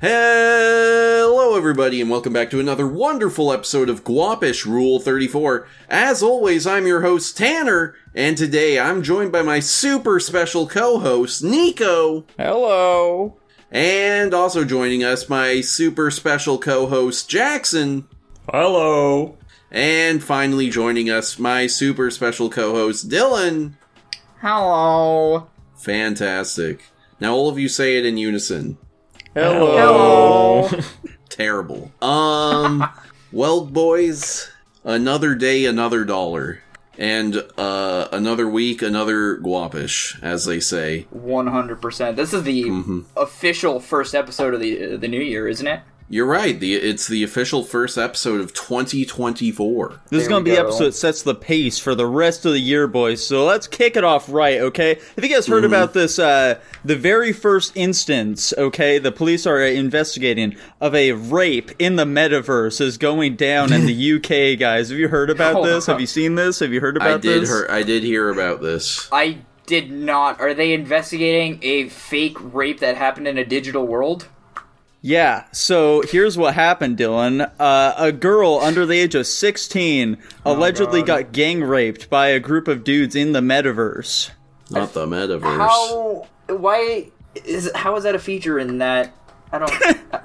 Hello, everybody, and welcome back to another wonderful episode of Guapish Rule 34. As always, I'm your host, Tanner, and today I'm joined by my super special co host, Nico. Hello. And also joining us, my super special co host, Jackson. Hello. And finally joining us, my super special co host, Dylan. Hello. Fantastic. Now, all of you say it in unison. Hello. Terrible. Um, well, boys, another day, another dollar. And uh, another week, another guapish, as they say. One hundred percent. This is the Mm-hmm. official first episode of the the new year, isn't it? You're right. The it's the official first episode of 2024. This There is going to be the go. episode that sets the pace for the rest of the year, boys. So let's kick it off right, okay? Have you guys heard about this? Uh, the very first instance, okay, the police are investigating of a rape in the metaverse is going down in the UK, guys. Have you heard about Oh, this? Have you seen this? Have you heard about I did this? hear. I did hear about this. I did not. Are they investigating a fake rape that happened in a digital world? Yeah, so here's what happened, Dylan. Uh, a girl under the age of 16 allegedly Oh, God. got gang raped by a group of dudes in the metaverse. Not the metaverse. How? Why is? How is that a feature in that? I don't.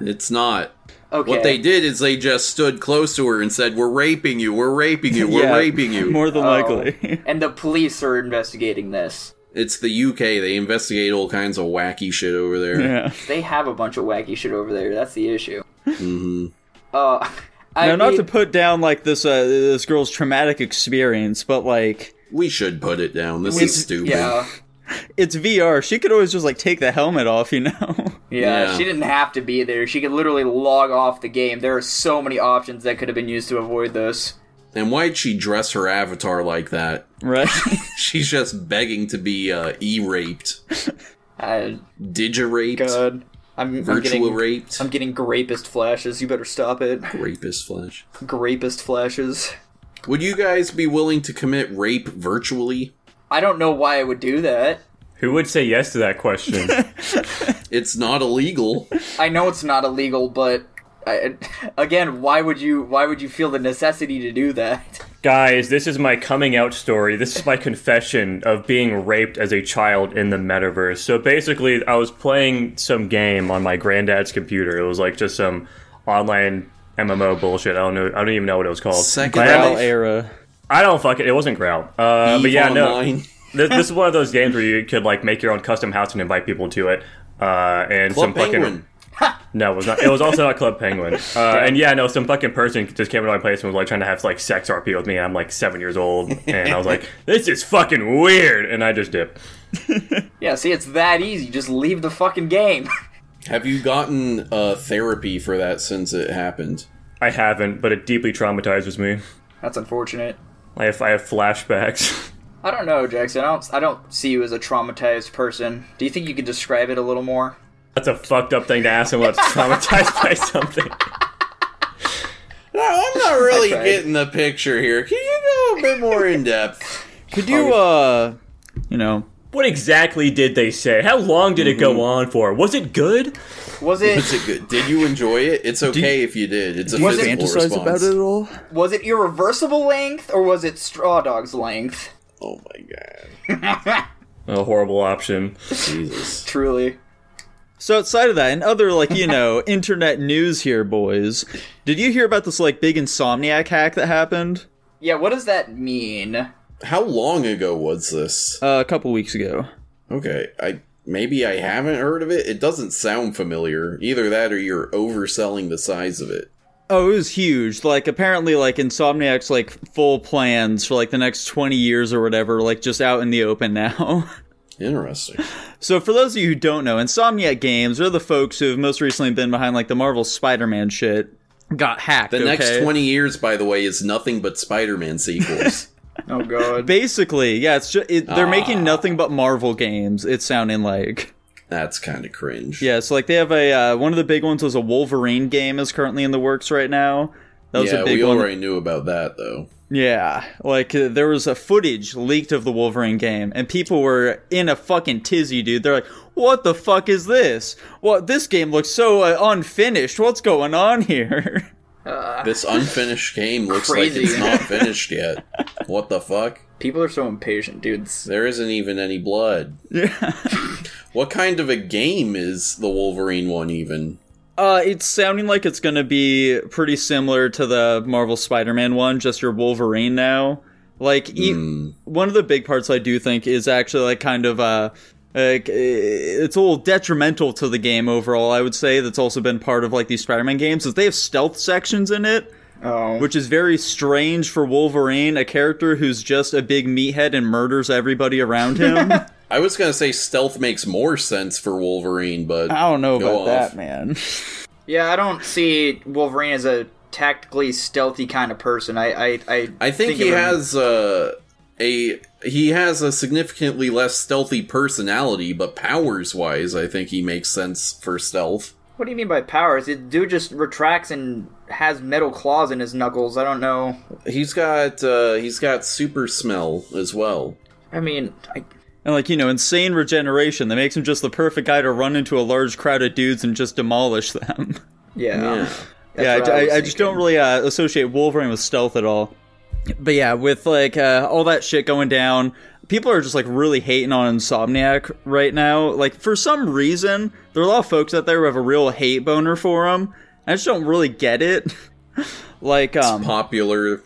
It's not. Okay. What they did is they just stood close to her and said, "We're raping you. We're raping you. We're Yeah, raping you." More than Oh. likely. And the police are investigating this. It's the UK. They investigate all kinds of wacky shit over there. yeah. They have a bunch of wacky shit over there. That's the issue. hmm Uh, I Now, not mean- to put down like this uh, this girl's traumatic experience, but like We should put it down. This is stupid. Yeah. it's VR. She could always just like take the helmet off, you know. Yeah, Yeah. she didn't have to be there. She could literally log off the game. There are so many options that could have been used to avoid this. And why'd she dress her avatar like that? right? She's just begging to be uh, e-raped, Uh, digi-raped, God. I'm, I'm virtual getting, raped, I'm getting grapist flashes. You better stop it. rapist flash. Grapist flashes. Would you guys be willing to commit rape virtually? I don't know why I would do that. Who would say yes to that question? It's not illegal. I know it's not illegal, but I, again, why would you? Why would you feel the necessity to do that? Guys, this is my coming out story. This is my confession of being raped as a child in the metaverse. So basically, I was playing some game on my granddad's computer. It was like just some online MMO bullshit. I don't know. I don't even know what it was called. Second My- era. I don't fuck it. It wasn't Grout. Uh, but Eve yeah, no. This, this is one of those games where you could like make your own custom house and invite people to it. Uh, and Club some fucking Penguin. No, it was not. It was also not Club Penguin. Uh, and yeah, no, some fucking person just came into my place and was like trying to have like sex RP with me. And I'm like seven years old, and I was like, "This is fucking weird," and I just dipped. Yeah, see, it's that easy. Just leave the fucking game. Have you gotten uh, therapy for that since it happened? I haven't, but it deeply traumatizes me. That's unfortunate. I have I have flashbacks. I don't know, Jackson. I don't. I don't see you as a traumatized person. Do you think you could describe it a little more? That's a fucked up thing to ask someone that's traumatized by something. No, I'm not really getting the picture here. Can you go a bit more in depth? Could you, uh, you know, What exactly did they say? How long did it go on for? Was it good? Was it? Is it good? Did you enjoy it? It's okay if you did. It's a Was it- physical fantasize response. about it at all? Was it irreversible length or was it straw dog's length? Oh my god, A horrible option. Jesus! Truly. So outside of that, and other like you know internet news here, boys, did you hear about this like big insomniac hack that happened Yeah, what does that mean? How long ago was this? uh, a couple weeks ago? Okay, I maybe I haven't heard of it. It doesn't sound familiar. Either that, or you're overselling the size of it. Oh, it was huge. Like apparently, like Insomniac's like full plans for like the next twenty years or whatever, like just out in the open now. Interesting. So for those of you who don't know, Insomniac Games are the folks who have most recently been behind like the Marvel Spider-Man shit. Got hacked. The next 20 years, by the way, is nothing but Spider Man sequels. Oh god. Basically, yeah, it's just it, they're Ah. making nothing but Marvel games. It's sounding like. That's kind of cringe. Yeah, so like they have a uh, one of the big ones was a Wolverine game is currently in the works right now. That was yeah, a big we one. already knew about that, though. Yeah, like uh, there was a footage leaked of the Wolverine game, and people were in a fucking tizzy, dude. They're like, what the fuck is this? What this game looks so uh, unfinished. What's going on here? This unfinished game looks Crazy. like it's not finished yet. What the fuck? People are so impatient, dudes. There isn't even any blood. yeah. What kind of a game is the Wolverine one even? Uh, it's sounding like it's gonna be pretty similar to the Marvel Spider-Man one, just your Wolverine now. Like, e- one of the big parts I do think is actually like kind of uh, like it's a little detrimental to the game overall. I would say that's also been part of like these Spider-Man games is they have stealth sections in it, Oh, which is very strange for Wolverine, a character who's just a big meathead and murders everybody around him. I was gonna say stealth makes more sense for Wolverine, but I don't know Go about off. that, man. yeah. I don't see Wolverine as a tactically stealthy kind of person. I, I, I, I think, he of him- has uh, a he has a significantly less stealthy personality, but powers wise, I think he makes sense for stealth. What do you mean by powers? The dude just retracts and has metal claws in his knuckles. I don't know. He's got uh, he's got super smell as well. I mean, I, And like, you know, insane regeneration that makes him just the perfect guy to run into a large crowd of dudes and just demolish them. yeah. Yeah. Yeah, what I, I, I just don't really uh, associate Wolverine with stealth at all. But yeah, with like uh, all that shit going down, people are just like really hating on Insomniac right now. Like for some reason, there are a lot of folks out there who have a real hate boner for them. I just don't really get it. like, um, Popular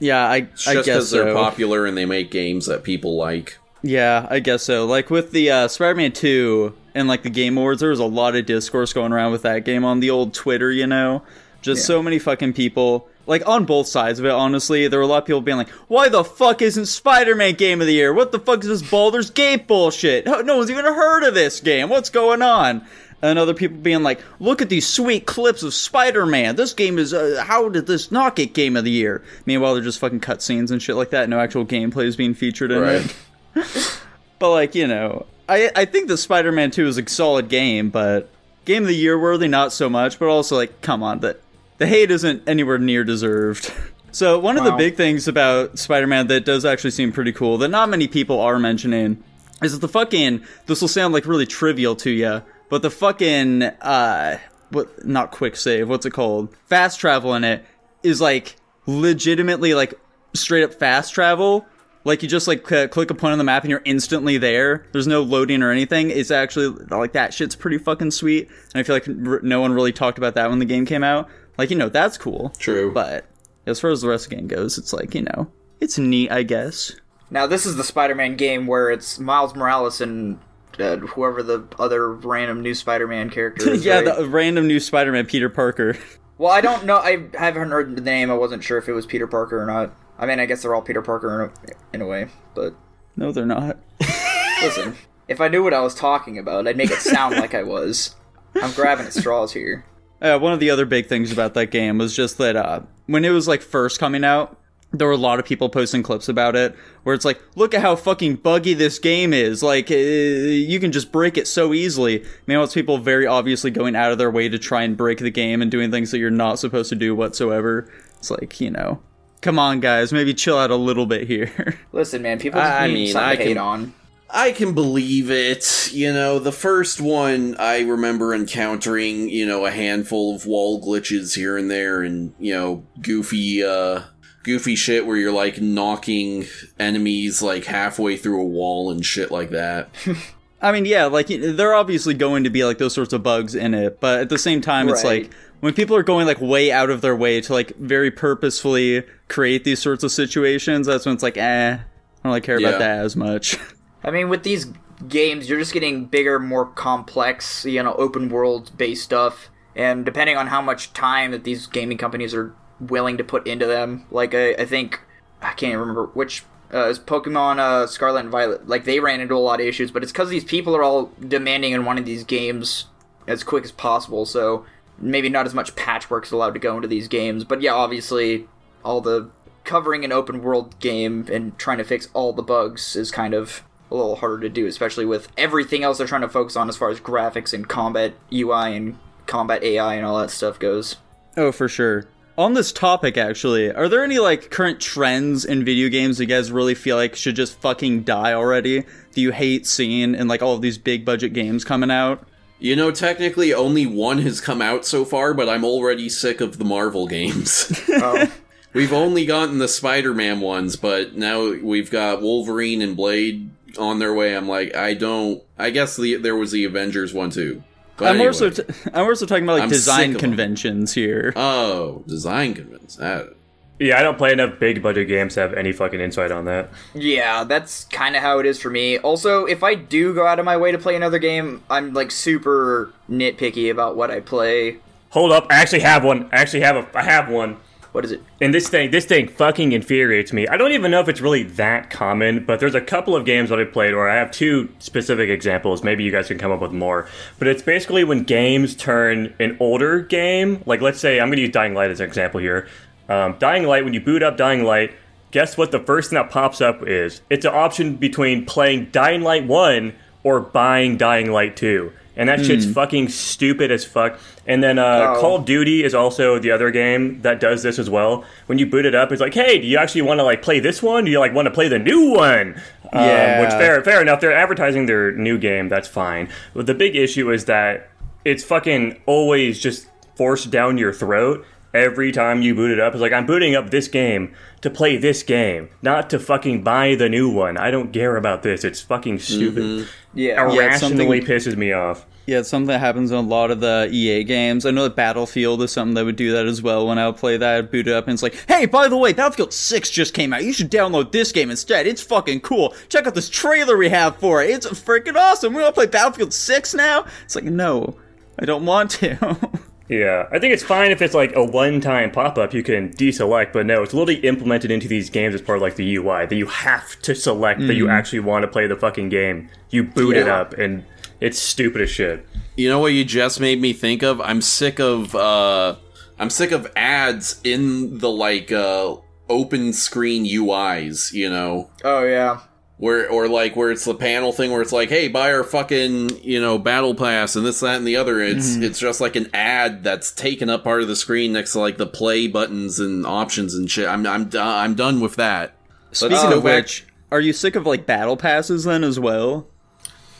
yeah, I, It's I just guess because they're so. popular and they make games that people like. Yeah, I guess so. Like with the uh, Spider-Man 2 and like the Game Awards, there was a lot of discourse going around with that game on the old Twitter, you know? Just so many fucking people, like on both sides of it, honestly. There were a lot of people being like, why the fuck isn't Spider-Man Game of the Year? What the fuck is this Baldur's Gate bullshit? No no one's even heard of this game. What's going on? And other people being like, look at these sweet clips of Spider-Man. This game is, uh, how did this not get Game of the Year? Meanwhile, they're just fucking cutscenes and shit like that. No actual gameplay is being featured in it. But like you know, I I think the Spider-Man Two is a solid game, but game of the year worthy not so much. But also like, come on, the the hate isn't anywhere near deserved. So one of the big things about Spider-Man that does actually seem pretty cool that not many people are mentioning is that the fucking this will sound like really trivial to you, but the fucking uh what not quick save, what's it called? Fast travel in it is like legitimately like straight up fast travel. Like you just like c- click a point on the map and you're instantly there. There's no loading or anything. It's actually like that shit's pretty fucking sweet. And I feel like r- no one really talked about that when the game came out. Like you know that's cool. True. But as far as the rest of the game goes, it's like you know it's neat, I guess. Now this is the Spider-Man game where it's Miles Morales and uh, whoever the other random new Spider-Man character is. yeah, right? the random new Spider-Man, Peter Parker. Well, I don't know. I haven't heard the name. I wasn't sure if it was Peter Parker or not. I mean, I guess they're all Peter Parker in a, in a way. But No, they're not. listen, if I knew what I was talking about, I'd make it sound like I was. I'm grabbing at straws here. Uh, one of the other big things about that game was just that uh, when it was like first coming out, there were a lot of people posting clips about it where it's like, look at how fucking buggy this game is. Like, uh, you can just break it so easily. Meanwhile, it's people very obviously going out of their way to try and break the game and doing things that you're not supposed to do whatsoever. It's like, you know, come on, guys, maybe chill out a little bit here. Listen, man, people just I need mean, something I to hate can- on. I can believe it. You know, the first one, I remember encountering, you know, a handful of wall glitches here and there and, you know, goofy, uh, goofy shit where you're like knocking enemies like halfway through a wall and shit like that. I mean, yeah, like they're obviously going to be like those sorts of bugs in it, but at the same time, it's like when people are going like way out of their way to like very purposefully create these sorts of situations, that's when it's like, eh, I don't really care Yeah. about that as much. I mean, with these games, you're just getting bigger, more complex, you know, open world based stuff. And depending on how much time that these gaming companies are willing to put into them, like I, I think I can't even remember which uh, is Pokemon uh, Scarlet and Violet. Like they ran into a lot of issues, but it's because these people are all demanding and wanting these games as quick as possible. So maybe not as much patchwork patchwork's allowed to go into these games. But yeah, obviously, all the covering an open world game and trying to fix all the bugs is kind of a little harder to do, especially with everything else they're trying to focus on as far as graphics and combat UI and combat AI and all that stuff goes. oh, for sure. On this topic, actually, are there any like current trends in video games that you guys really feel like should just fucking die already? Do you hate seeing in like all of these big budget games coming out? You know, technically only one has come out so far, but I'm already sick of the Marvel games. Oh. we've only gotten the Spider-Man ones, but now we've got Wolverine and Blade on their way. I'm like, I don't. I guess the, there was the Avengers one too. But I'm anyway. also t- I'm also talking about like I'm design of 'em. conventions here. oh, design conventions. that. Yeah, I don't play enough big budget games to have any fucking insight on that. Yeah, that's kind of how it is for me. Also, if I do go out of my way to play another game, I'm like super nitpicky about what I play. Hold up, I actually have one. I actually have a. I have one. What is it? And this thing, this thing fucking infuriates me. I don't even know if it's really that common, but there's a couple of games that I've played where I have two specific examples. Maybe you guys can come up with more. But it's basically when games turn an older game, like let's say I'm going to use Dying Light as an example here. Um, Dying Light, when you boot up Dying Light, guess what the first thing that pops up is? It's an option between playing Dying Light 1 or buying Dying Light 2. And that shit's fucking stupid as fuck. And then uh, Oh. Call of Duty is also the other game that does this as well. When you boot it up, it's like, hey, do you actually want to like play this one? Do you like want to play the new one? Um, Yeah. which fair, fair enough. They're advertising their new game. That's fine. But the big issue is that it's fucking always just forced down your throat every time you boot it up. It's like I'm booting up this game to play this game, not to fucking buy the new one. I don't care about this. It's fucking mm-hmm. stupid. Yeah. Yeah, Irrationally something- pisses me off. Yeah, it's something that happens in a lot of the EA games. I know that Battlefield is something that would do that as well. When I would play that, I'd boot it up and it's like, hey, by the way, Battlefield 6 just came out. You should download this game instead. It's fucking cool. Check out this trailer we have for it. It's freaking awesome. We want to play Battlefield 6 now? It's like, no, I don't want to. Yeah, I think it's fine if it's like a one-time pop-up you can deselect, but no, it's literally implemented into these games as part of like the UI that you have to select that you actually want to play the fucking game. You boot it up, and it's stupid as shit. You know what you just made me think of? I'm sick of uh I'm sick of ads in the like uh open screen UIs, you know. Oh yeah. Where or like where it's the panel thing where it's like, hey, buy our fucking, you know, battle pass and this, that, and the other. It's mm-hmm. it's just like an ad that's taken up part of the screen next to like the play buttons and options and shit. I'm I'm uh, I'm done with that. Speaking go of which, are you sick of like battle passes then as well?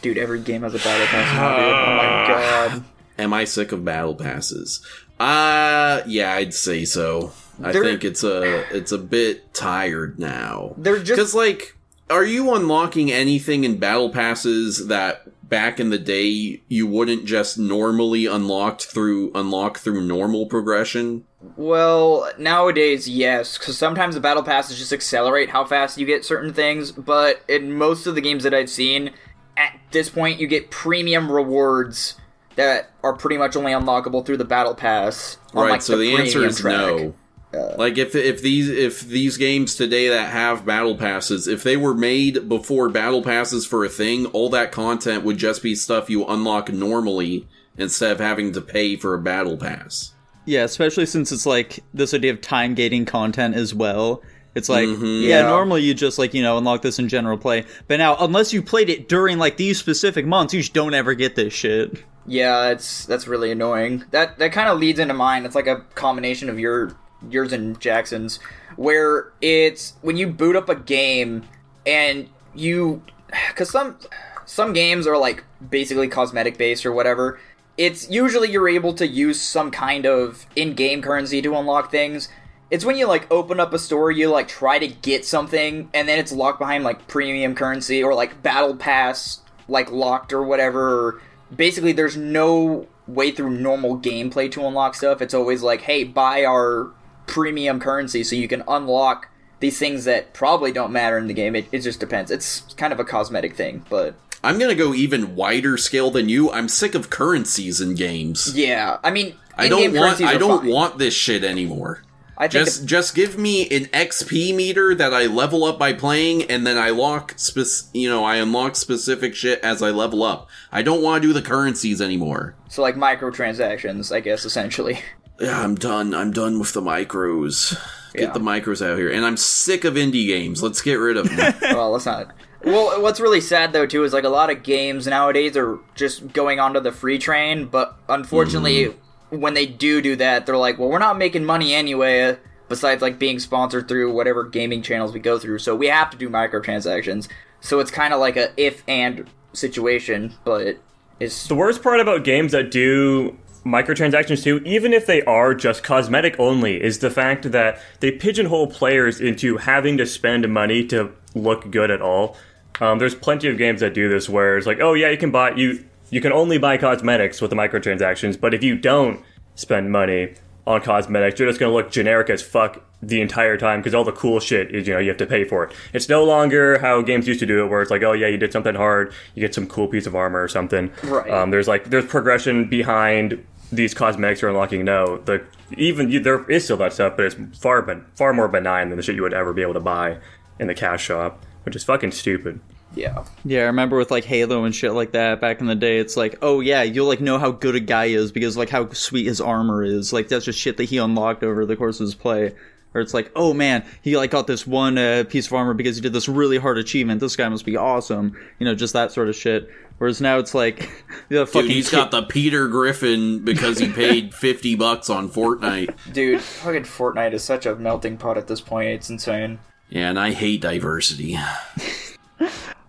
Dude, every game has a battle pass now. Oh my god. Am I sick of battle passes? Uh yeah, I'd say so. I They're- think it's a it's a bit tired now. They're just Because like, are you unlocking anything in battle passes that back in the day you wouldn't just normally unlocked through unlock through normal progression? Well, nowadays, yes, because sometimes the battle passes just accelerate how fast you get certain things, but in most of the games that I've seen, at this point, you get premium rewards that are pretty much only unlockable through the battle pass. right. like, so the, answer is track. no. Like if if these if these games today that have battle passes, if they were made before battle passes for a thing, all that content would just be stuff you unlock normally instead of having to pay for a battle pass. Yeah, especially since it's like this idea of time gating content as well. It's like, mm-hmm. yeah, Yeah. normally you just like, you know, unlock this in general play. But now, unless you played it during like these specific months, you just don't ever get this shit. Yeah, that's that's really annoying. That that kind of leads into mine. It's like a combination of your yours and Jackson's, where it's when you boot up a game and you, because some some games are like basically cosmetic based or whatever. It's usually you're able to use some kind of in-game currency to unlock things. It's when you like open up a store, you like try to get something, and then it's locked behind like premium currency or like battle pass, like locked or whatever. Basically, there's no way through normal gameplay to unlock stuff. It's always like, hey, buy our premium currency so you can unlock these things that probably don't matter in the game. It, it just depends. It's kind of a cosmetic thing, but I'm gonna go even wider scale than you. I'm sick of currencies in games. yeah. I mean, I don't want I don't fine. want this shit anymore. I Just just give me an XP meter that I level up by playing, and then I lock spec- you know I unlock specific shit as I level up. I don't want to do the currencies anymore. so like microtransactions, I guess essentially. Yeah, I'm done. I'm done with the micros. Get Yeah. the micros out here, and I'm sick of indie games. Let's get rid of them. well, let's not. Well, what's really sad though too is like a lot of games nowadays are just going onto the free train, but unfortunately, mm. when they do do that, they're like, well, we're not making money anyway. Besides, like being sponsored through whatever gaming channels we go through, so we have to do microtransactions. So it's kind of like a if and situation, but it's The worst part about games that do microtransactions too, even if they are just cosmetic only, is the fact that they pigeonhole players into having to spend money to look good at all. Um, there's plenty of games that do this where it's like, oh yeah, you can buy you you can only buy cosmetics with the microtransactions, but if you don't spend money on cosmetics, you're just gonna look generic as fuck the entire time because all the cool shit is you know you have to pay for it. It's no longer how games used to do it, where it's like, oh yeah, you did something hard, you get some cool piece of armor or something. Right. Um, there's like there's progression behind these cosmetics you're unlocking. No, the even you, there is still that stuff, but it's far ben, far more benign than the shit you would ever be able to buy in the cash shop, which is fucking stupid. yeah. Yeah, I remember with like Halo and shit like that back in the day. It's like, oh yeah, you'll like know how good a guy is because like how sweet his armor is. Like that's just shit that he unlocked over the course of his play. Or it's like, oh man, he like got this one uh, piece of armor because he did this really hard achievement. This guy must be awesome. You know, just that sort of shit. Whereas now it's like the fucking Dude, he's kid- got the Peter Griffin because he paid 50 bucks on Fortnite. Dude, fucking Fortnite is such a melting pot at this point. It's insane. Yeah, and I hate diversity.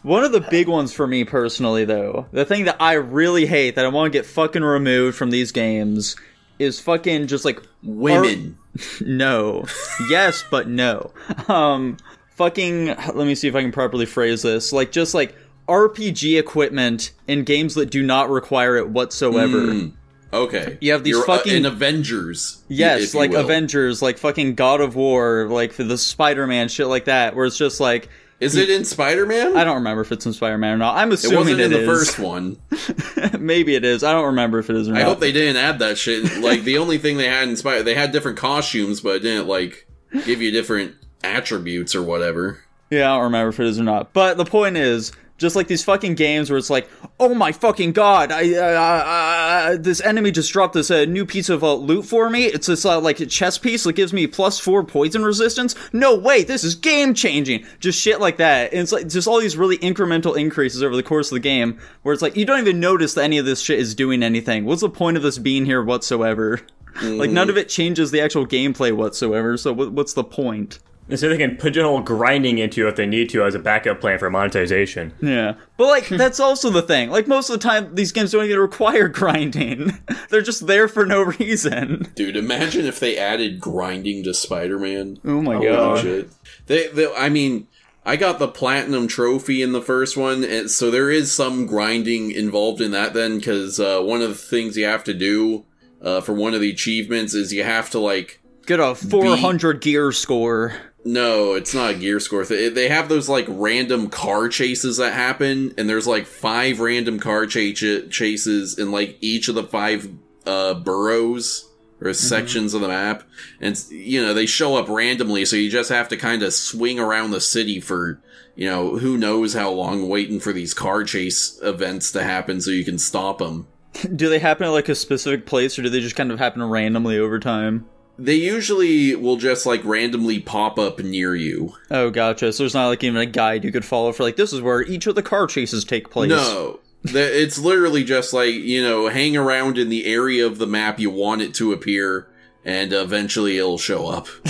One of the big ones for me personally, though, the thing that I really hate that I want to get fucking removed from these games is fucking just like Women. no. yes, but no. Um, fucking. Let me see if I can properly phrase this. Like just like RPG equipment in games that do not require it whatsoever. Okay. You have these You're, uh, fucking- in Avengers. Yes, like. Avengers, like fucking God of War, like the Spider-Man shit like that, where it's just like Is it in Spider Man? I don't remember if it's in Spider-Man or not. I'm assuming It wasn't in the is. first one. Maybe it is. I don't remember if it is or I not. hope they didn't add that shit. Like the only thing they had in Spider, they had different costumes, but it didn't like give you different attributes or whatever. Yeah, I don't remember if it is or not. But the point is, just like these fucking games where it's like, oh my fucking god, I, uh, uh, uh, this enemy just dropped this uh, new piece of uh, loot for me. It's this uh, like a chest piece that gives me plus four poison resistance. No way, this is game changing. Just shit like that. And it's like just all these really incremental increases over the course of the game, where it's like you don't even notice that any of this shit is doing anything. What's the point of this being here whatsoever? Like none of it changes the actual gameplay whatsoever. So what, what's the point? And so they can pigeonhole grinding into if they need to as a backup plan for monetization. Yeah. But like that's also the thing. Like most of the time these games don't even require grinding. They're just there for no reason. Dude, imagine if they added grinding to Spider Man. Oh my Holy god. shit. They, they, I mean, I got the platinum trophy in the first one, and so there is some grinding involved in that. Then, because uh, one of the things you have to do uh, for one of the achievements is you have to like. Get a 400 gear score. No, it's not a gear score. They they have those like random car chases that happen, and there's like five random car cha- chases in like each of the five uh, boroughs or sections of the map, and you know they show up randomly, so you just have to kind of swing around the city for you know who knows how long, waiting for these car chase events to happen so you can stop them. Do they happen at like a specific place or do they just kind of happen randomly over time? They usually will just like randomly pop up near you. Oh, gotcha. So there's not like even a guide you could follow for like this is where each of the car chases take place. No. The- It's literally just like, you know, hang around in the area of the map you want it to appear, and eventually it'll show up.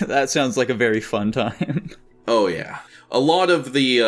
that sounds like a very fun time. Oh, yeah. A lot of the, uh,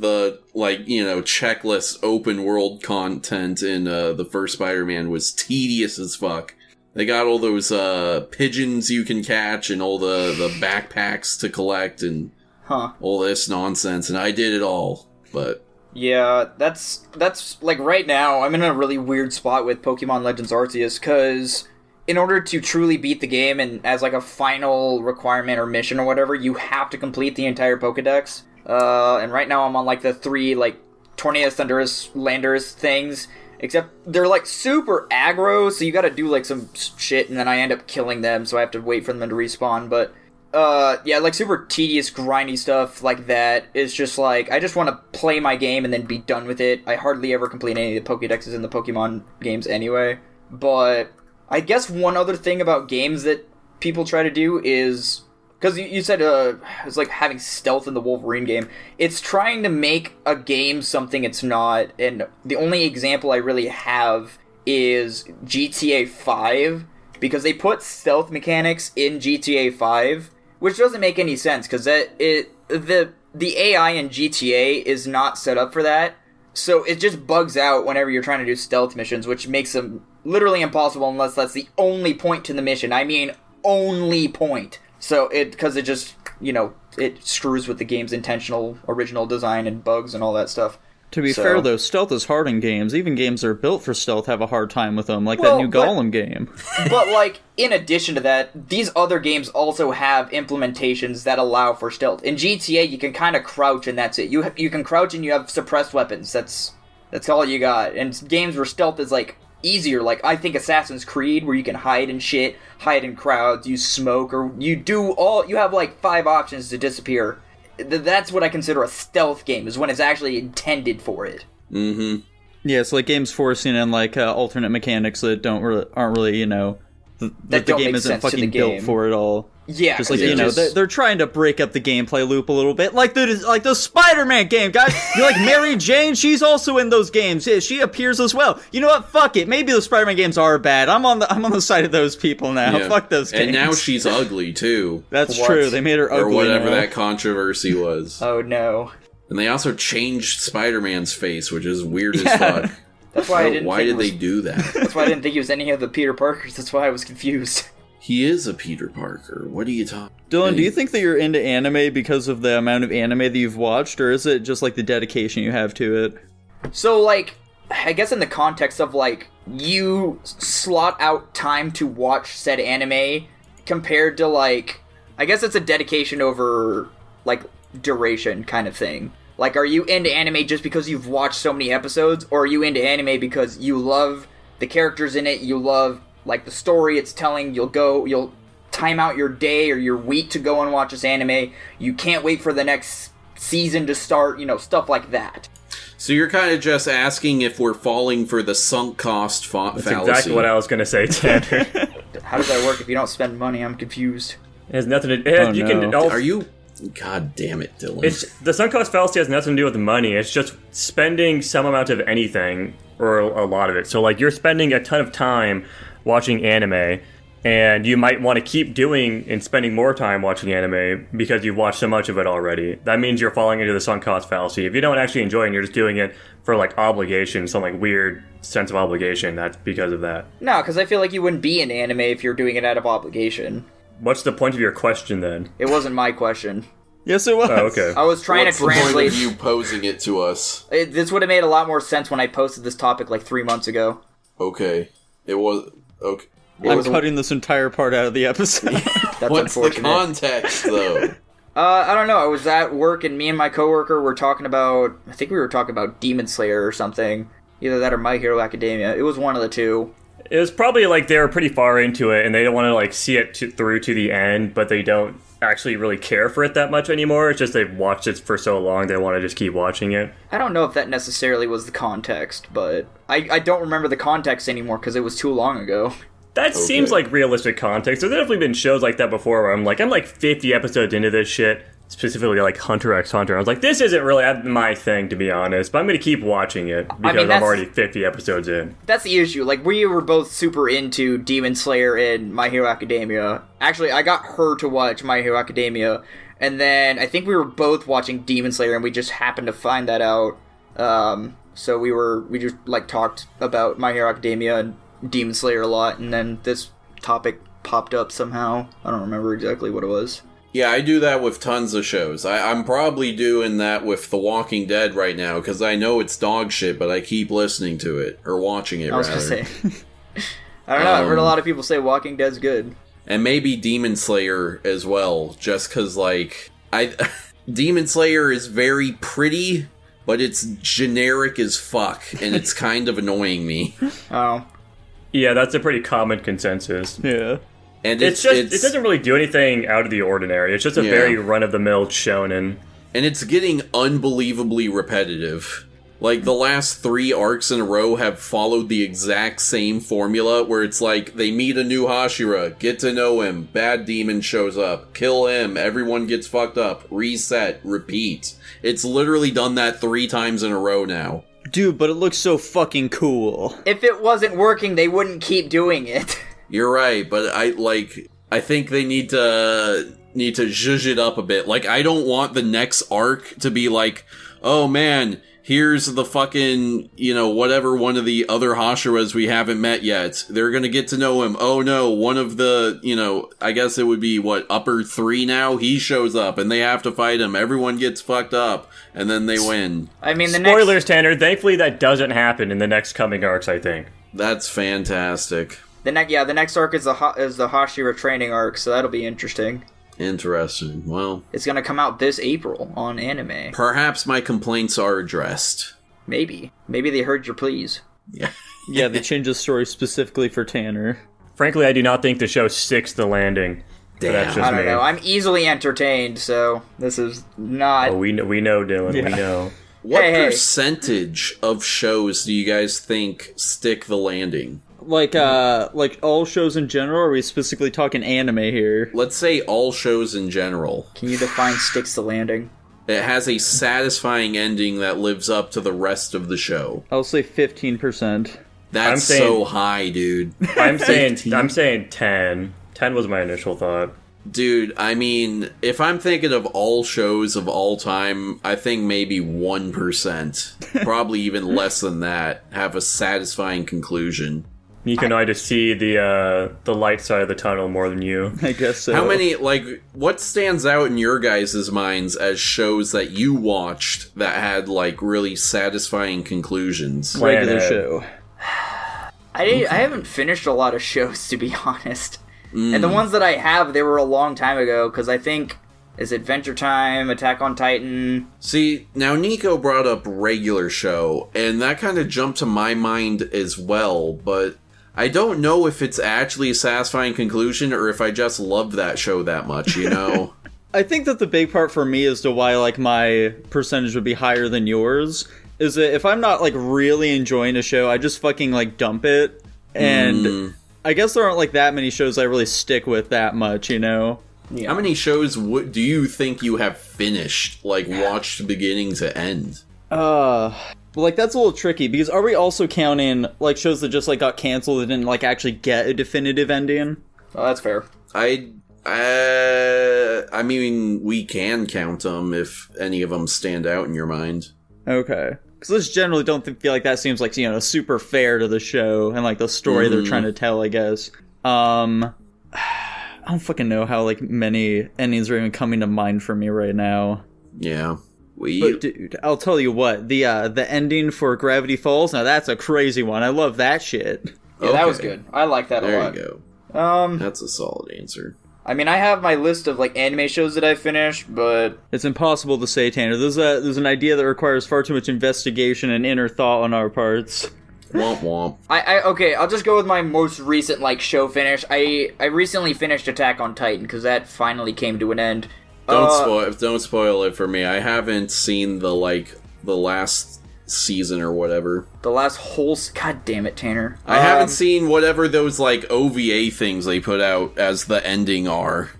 the, like, you know, checklist open world content in, uh, the first Spider Man was tedious as fuck. They got all those, uh, pigeons you can catch and all the, the backpacks to collect and Huh. all this nonsense, and I did it all, but. Yeah, that's that's like right now I'm in a really weird spot with Pokemon Legends Arceus cuz in order to truly beat the game and as like a final requirement or mission or whatever, you have to complete the entire Pokédex. Uh and right now I'm on like the 3 like Tornadus, Thundurus, Landorus things except they're like super aggro, so you got to do like some shit and then I end up killing them, so I have to wait for them to respawn, but uh yeah like super tedious grindy stuff like that. Is just like i just want to play my game and then be done with it. I hardly ever complete any of the pokédexes in the pokemon games anyway. But i guess one other thing about games that people try to do is because you, you said uh it's like having stealth in the wolverine game it's trying to make a game something it's not and the only example i really have is GTA 5 because they put stealth mechanics in GTA 5, which doesn't make any sense because it the the AI in GTA is not set up for that. So it just bugs out whenever you're trying to do stealth missions, which makes them literally impossible unless that's the only point to the mission. I mean, only point. So it because it just you know it screws with the game's intentional original design and bugs and all that stuff. To be So- fair, though, stealth is hard in games. Even games that are built for stealth have a hard time with them, like Well, that new but- Gollum game. but like in addition to that, these other games also have implementations that allow for stealth. In GTA, you can kind of crouch and that's it. You ha- you can crouch and you have suppressed weapons. That's that's all you got. And games where stealth is like easier, like I think Assassin's Creed, where you can hide in shit, hide in crowds, you smoke, or you do all. You have like five options to disappear. Th- That's what I consider a stealth game. Is when it's actually intended for it. Mm-hmm. Yeah, it's like games forcing in like uh, alternate mechanics that don't really aren't really you know th- that, the game isn't fucking the built for it all. Yeah, Just like it you know, just- they're, they're trying to break up the gameplay loop a little bit, like the like the Spider-Man game, guys. You're like Mary Jane? She's also in those games. Yeah, she appears as well. You know what? Fuck it. Maybe the Spider-Man games are bad. I'm on the I'm on the side of those people now. Yeah. Fuck those games. And now she's ugly too, That's What? true. They made her ugly. or whatever now. that controversy was. oh no. And they also changed Spider-Man's face, which is weird as fuck. That's why I didn't. Why think did was- they do that? That's why I didn't think he was any of the Peter Parkers. That's why I was confused. he is a Peter Parker. What are you talking? Dylan, do you think that you're into anime because of the amount of anime that you've watched, or is it just like the dedication you have to it? So, like, I guess in the context of like you slot out time to watch said anime compared to like, I guess it's a dedication over like duration kind of thing. Like, are you into anime just because you've watched so many episodes, or are you into anime because you love the characters in it, you love like the story it's telling, you'll go, you'll time out your day or your week to go and watch this anime, you can't wait for the next season to start, you know, stuff like that. So you're kind of just asking if we're falling for the sunk cost fa- That's fallacy. exactly what I was going to say, Tanner. How does that work if you don't spend money? I'm confused. It has nothing to. It, Oh, you can. no. all- Are you? God damn it, Dylan. It's the sunk cost fallacy has nothing to do with money. It's just spending some amount of anything or a lot of it. So like you're spending a ton of time watching anime, and you might want to keep doing and spending more time watching anime because you've watched so much of it already. That means you're falling into the sunk cost fallacy. If you don't actually enjoy it, and you're just doing it for like obligation, some like weird sense of obligation. That's because of that. No, because I feel like you wouldn't be in anime if you're doing it out of obligation. What's the point of your question then? It wasn't my question. Yes, it was. Oh, okay. I was trying What's to the point translate. of you posing it to us? It, this would have made a lot more sense when I posted this topic like three months ago. Okay, it was okay. I'm was a- cutting this entire part out of the episode. That's What's the context, though? uh, I don't know. I was at work and me and my coworker were talking about. I think we were talking about Demon Slayer or something. Either that or My Hero Academia. It was one of the two. It was probably like they were pretty far into it and they don't want to like see it to, through to the end, but they don't actually really care for it that much anymore. It's just they've watched it for so long they want to just keep watching it. I don't know if that necessarily was the context, but I, I don't remember the context anymore because it was too long ago. That seems like realistic context. There's definitely been shows like that before where I'm like, I'm like 50 episodes into this shit, specifically like Hunter x Hunter. I was like, this isn't really my thing to be honest, but I'm gonna keep watching it because I'm already 50 episodes in. That's the issue. Like we were both super into Demon Slayer and My Hero Academia. Actually, I got her to watch My Hero Academia, and then I think we were both watching Demon Slayer, and we just happened to find that out. Um, so we were we just like talked about My Hero Academia and Demon Slayer a lot, and then this topic popped up somehow. I don't remember exactly what it was. Yeah, I do that with tons of shows. I, I'm probably doing that with The Walking Dead right now because I know it's dog shit, but I keep listening to it or watching it I was rather. gonna say. I don't know. I've heard a Um, lot of people say Walking Dead's good. and maybe Demon Slayer as well, just because like I Demon Slayer is very pretty, but it's generic as fuck, and it's kind of annoying me. Oh, Yeah, that's a pretty common consensus. yeah. And It's, it's, just it doesn't really do anything out of the ordinary. It's just a Yeah. very run of the mill shonen. and it's getting unbelievably repetitive. Like the last three arcs in a row have followed the exact same formula where it's like they meet a new Hashira, get to know him, bad demon shows up, kill him, everyone gets fucked up, reset, repeat. It's literally done that three times in a row now. Dude, but it looks so fucking cool. If it wasn't working, they wouldn't keep doing it. You're right, but I like I think they need to need to zhuzh it up a bit. Like I don't want the next arc to be like, "Oh man, here's the fucking, you know, whatever one of the other Hashiras we haven't met yet. They're gonna get to know him. Oh no, one of the, you know, I guess it would be what, upper three now? He shows up and they have to fight him. Everyone gets fucked up and then they win. I mean, the Spoilers, next Tanner. Thankfully, that doesn't happen in the next coming arcs. I think. That's fantastic. The next yeah the next arc is the ha- is the Hashira training arc, so that'll be interesting. Interesting. Well, It's gonna come out this April on anime. perhaps my complaints are addressed. Maybe maybe they heard your pleas. Yeah. Yeah, they changed the story specifically for Tanner. Frankly, I do not think the show sticks the landing. But that's Damn. just I don't me. know. I'm easily entertained, so this is not. Oh, we know, we know, Dylan. We know. What Hey, hey. percentage of shows do you guys think stick the landing? Like, uh, like all shows in general, or are we specifically talking anime here? Let's say all shows in general. Can you define sticks to landing? It has a satisfying ending that lives up to the rest of the show. I'll say 15%. That's I'm saying- so high, dude. I'm saying I'm saying ten. Ten was my initial thought. Dude, I mean, if I'm thinking of all shows of all time, I think maybe 1%, probably even less than that, have a satisfying conclusion. Nico and I just see the uh, the light side of the tunnel more than you. I guess so. How many, like, what stands out in your guys' minds as shows that you watched that had, like, really satisfying conclusions? regular Planet. show? I didn't- I haven't finished a lot of shows to be honest, and Mm. the ones that I have, they were a long time ago. Because I think is Adventure Time, Attack on Titan. See, now Nico brought up regular show, and that kind of jumped to my mind as well, but I don't know if it's actually a satisfying conclusion or if I just loved that show that much, you know? I think that the big part for me as to why like my percentage would be higher than yours is that if I'm not like really enjoying a show, I just fucking like dump it. And Mm. I guess there aren't like that many shows I really stick with that much, you know. How many shows w- do you think you have finished, like watched beginning to end? Uh but like that's a little tricky because are we also counting like shows that just like got canceled and didn't like actually get a definitive ending? Oh, that's fair. I, uh, I mean, we can count them if any of them stand out in your mind. Okay. Because I just generally don't think, feel like that seems like you know super fair to the show and like the story they're trying to tell. I guess. Um, I don't fucking know how like many endings are even coming to mind for me right now. Yeah. We, But dude, I'll tell you what the uh the ending for Gravity Falls. Now that's a crazy one. I love that shit. Yeah, that was good. I like that a lot. there lot. you go. Um, That's a solid answer. I mean, I have my list of like anime shows that I finished, but It's impossible to say, Tanner. There's a there's an idea that requires far too much investigation and inner thought on our parts. Womp womp. I, I okay. I'll just go with my most recent like show finish. I I recently finished Attack on Titan because that finally came to an end. Don't Uh, spoil. Don't spoil it for me. I haven't seen the like the last season or whatever. The last whole. God damn it, Tanner. I Um, haven't seen whatever those like OVA things they put out as the ending are.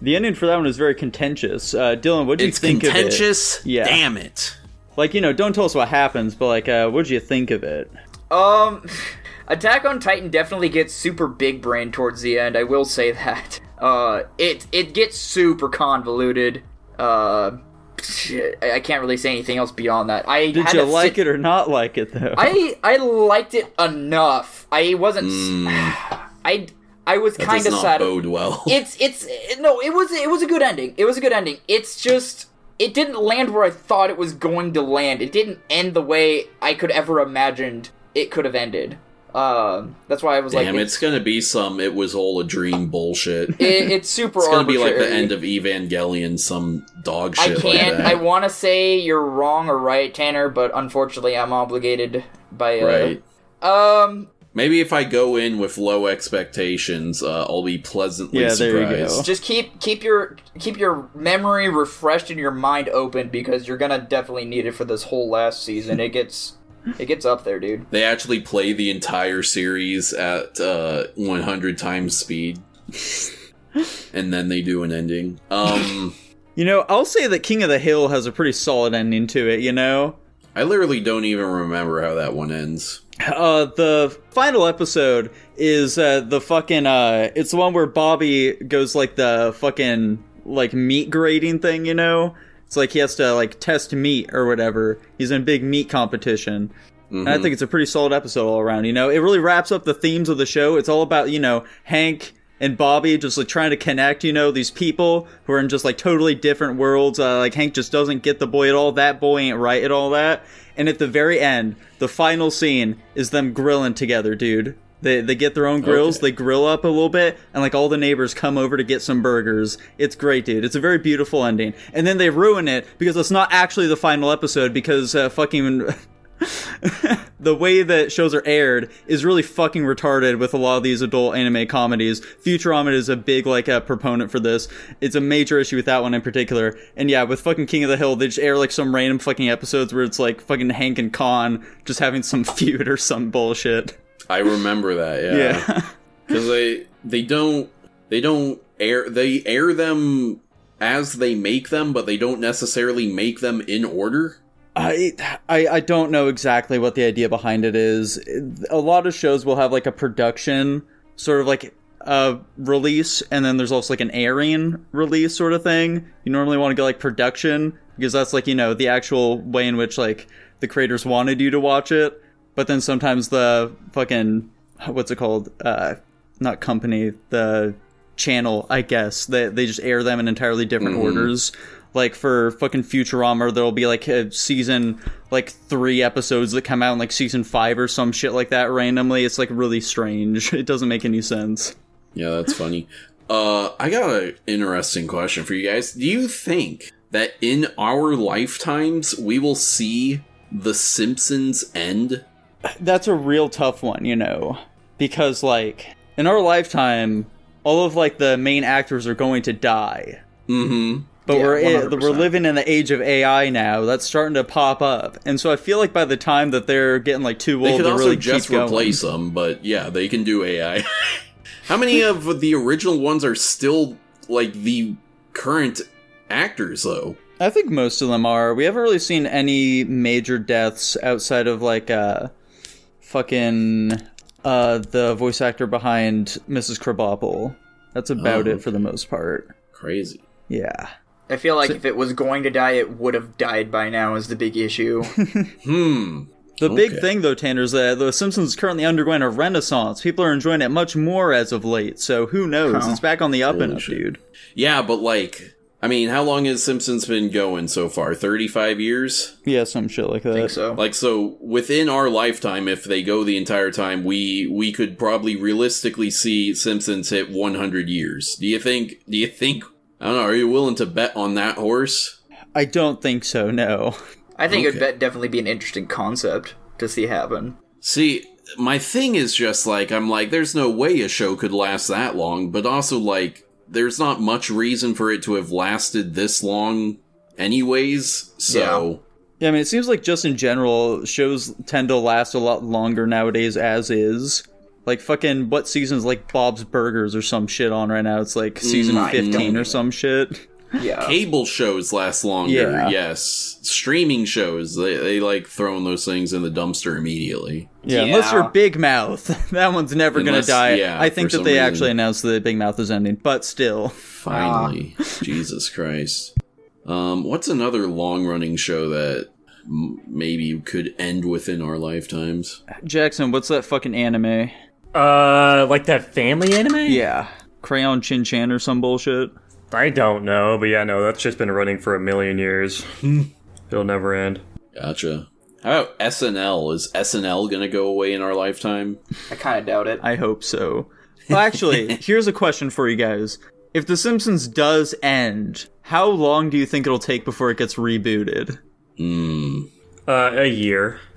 The ending for that one is very contentious. Uh, Dylan, what do you It's think contentious. of it? Contentious. Yeah. Damn it. Like, you know, don't tell us what happens, but like, uh, what do you think of it? Um, Attack on Titan definitely gets super big brain towards the end. I will say that. Uh, it it gets super convoluted. Uh, I I can't really say anything else beyond that. I Did had you like sit- it or not like it though? I I liked it enough. I wasn't. I I was. Kind of sad. bode well. It's it's no. It was it was a good ending. It was a good ending. It's just it didn't land where I thought it was going to land. It didn't end the way I could ever imagined it could have ended. Um, that's why I was Damn, like, "Damn, it's gonna be some. It was all a dream bullshit. it, it's super. It's gonna be like the end of Evangelion, some dog shit. I can't. like I want to say you're wrong or right, Tanner, but unfortunately, I'm obligated by. Uh, right. Um. Maybe if I go in with low expectations, uh, I'll be pleasantly Yeah, there you go. surprised. Just keep keep your keep your memory refreshed and your mind open because you're gonna definitely need it for this whole last season. It gets it gets up there, dude. They actually play the entire series at uh, 100 times speed, and then they do an ending. Um, you know, I'll say that King of the Hill has a pretty solid ending to it. You know, I literally don't even remember how that one ends. Uh, the final episode is uh, the fucking uh, it's the one where Bobby goes like the fucking like meat grading thing, you know. It's like he has to like test meat or whatever. He's in a big meat competition. And I think it's a pretty solid episode all around. You know, it really wraps up the themes of the show. It's all about you know Hank and Bobby just like trying to connect. You know, these people who are in just like totally different worlds. Uh, like Hank just doesn't get the boy at all. That boy ain't right at all. That. And at the very end, the final scene is them grilling together, dude. They, they get their own grills, Okay. they grill up a little bit, and like all the neighbors come over to get some burgers. It's great, dude. It's a very beautiful ending. And then they ruin it because it's not actually the final episode because uh, fucking the way that shows are aired is really fucking retarded with a lot of these adult anime comedies. Futurama is a big like uh, proponent for this. It's a major issue with that one in particular. And yeah, with fucking King of the Hill, they just air like some random fucking episodes where it's like fucking Hank and Kahn just having some feud or some bullshit. I remember that. Yeah, Yeah. because they they don't they don't air they air them as they make them, but they don't necessarily make them in order. I, I I don't know exactly what the idea behind it is. A lot of shows will have like a production sort of like a release, and then there's also like an airing release sort of thing. You normally want to go like production because that's like you know the actual way in which like the creators wanted you to watch it. But then sometimes the fucking what's it called? Uh, not company, the channel, I guess. They they just air them in entirely different orders. Like for fucking Futurama, there'll be like a season like three episodes that come out in like season five or some shit like that randomly. It's like really strange. It doesn't make any sense. Yeah, that's funny. Uh, I got an interesting question for you guys. Do you think that in our lifetimes we will see The Simpsons end? That's a real tough one, you know, because like in our lifetime, all of like the main actors are going to die. Mm-hmm. But Yeah, we're 100%. we're living in the age of AI now. That's starting to pop up, and so I feel like by the time that they're getting like too old, They could also really just keep going, replace them, but yeah, they can do AI. How many of the original ones are still like the current actors though? I think most of them are. We haven't really seen any major deaths outside of like uh, fucking uh, the voice actor behind Mrs. Krabappel. That's about Oh, it for the most part. Crazy. Yeah. I feel like if it was going to die, it would have died by now. Is the big issue. Hmm. The big thing, though, Tanner, is that The Simpsons is currently undergoing a renaissance. People are enjoying it much more as of late, so who knows? Huh. It's back on the up and up, shit. dude. Yeah, but like, I mean, how long has Simpsons been going so far? Thirty-five years. Yeah, some shit like that. I think so. Like, so within our lifetime, if they go the entire time, we we could probably realistically see Simpsons hit one hundred years. Do you think? Do you think? I don't know. Are you willing to bet on that horse? I don't think so, no. I think Okay. it'd be- definitely be an interesting concept to see happen. See, my thing is just like I'm like, there's no way a show could last that long, but also like, there's not much reason for it to have lasted this long, anyways. So Yeah, I mean, it seems like just in general, shows tend to last a lot longer nowadays as is. Like, fucking, what season's like Bob's Burgers or some shit on right now? It's like season Mm, 15 or some shit. Yeah. cable shows last longer. Yeah. Yes, streaming shows they they like throwing those things in the dumpster immediately. Yeah, unless Yeah. you're Big Mouth. that one's never gonna die. yeah, I think that they reason. actually announced that Big Mouth is ending, but still. Finally, Jesus Christ. Um, what's another long running show that m- maybe could end within our lifetimes? Jackson, what's that fucking anime? Uh, like that family anime? Yeah. Crayon Shin-chan or some bullshit. I don't know, but yeah, no, that's just been running for a million years. It'll never end. Gotcha. How about SNL? Is SNL gonna go away in our lifetime? I kind of doubt it. I hope so. Well, actually, here's a question for you guys. If The Simpsons does end, how long do you think it'll take before it gets rebooted? Hmm. Uh, a year.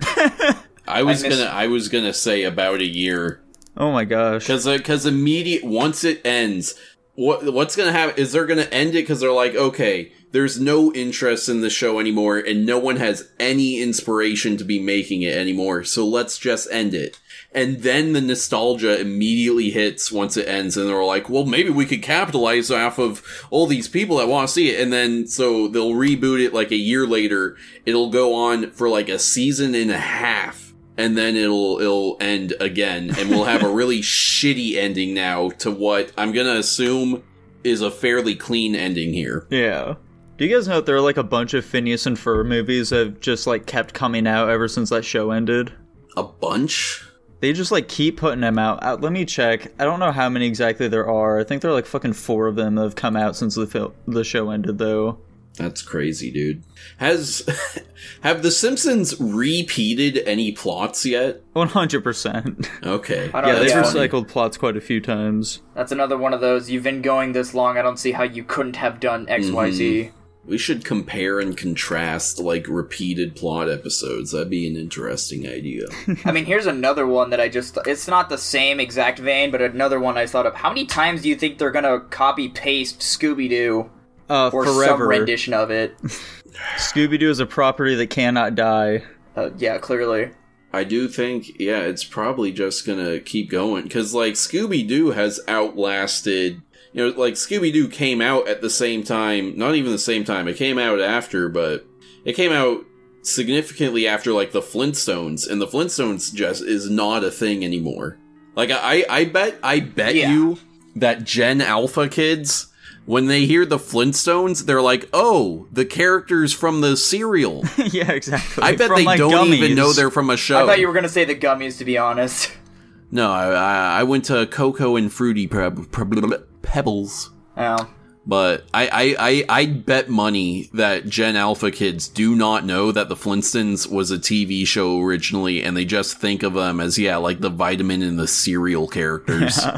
I was miss- gonna I was gonna say about a year Oh my gosh. because because immediate once it ends, what what's gonna happen is they're gonna end it because they're like okay, there's no interest in the show anymore, and no one has any inspiration to be making it anymore. So let's just end it. and then the nostalgia immediately hits once it ends, and they're like, "Well, maybe we could capitalize off of all these people that want to see it." And then so they'll reboot it like a year later. It'll go on for like a season and a half, and then it'll it'll end again, and we'll have a really shitty ending now to what I'm gonna assume is a fairly clean ending here. Yeah. Do you guys know that there are like a bunch of Phineas and Ferb movies that have just like kept coming out ever since that show ended? A bunch. They just like keep putting them out. Uh, let me check. I don't know how many exactly there are. I think there are like fucking four of them that have come out since the fil- the show ended, though. That's crazy, dude. Has have the Simpsons repeated any plots yet? One hundred percent. Okay. I don't Yeah, they've yeah. recycled plots quite a few times. That's another one of those. You've been going this long. I don't see how you couldn't have done X, Y, Z. Mm-hmm. We should compare and contrast like repeated plot episodes. That'd be an interesting idea. I mean, here's another one that I just. It's not the same exact vein, but another one I thought of. How many times do you think they're gonna copy paste Scooby Doo Uh, or some forever. rendition of it? Scooby Doo is a property that cannot die. Uh, yeah, clearly. I do think, yeah, it's probably just gonna keep going because like Scooby Doo has outlasted. You know, like Scooby Doo came out at the same time, not even the same time. It came out after, but it came out significantly after like the Flintstones, and the Flintstones just is not a thing anymore. Like I, I bet, I bet Yeah. you that Gen Alpha kids, when they hear the Flintstones, they're like, "Oh, the characters from the cereal." yeah, exactly. I bet From, they like, don't even know they're from a show. I thought you were gonna say the gummies, to be honest. No, I, I I went to Cocoa and Fruity Peb- Peb- Pebbles. Oh. But I, I, I, I bet money that Gen Alpha kids do not know that the Flintstones was a TV show originally, and they just think of them as yeah, like the vitamin and the cereal characters.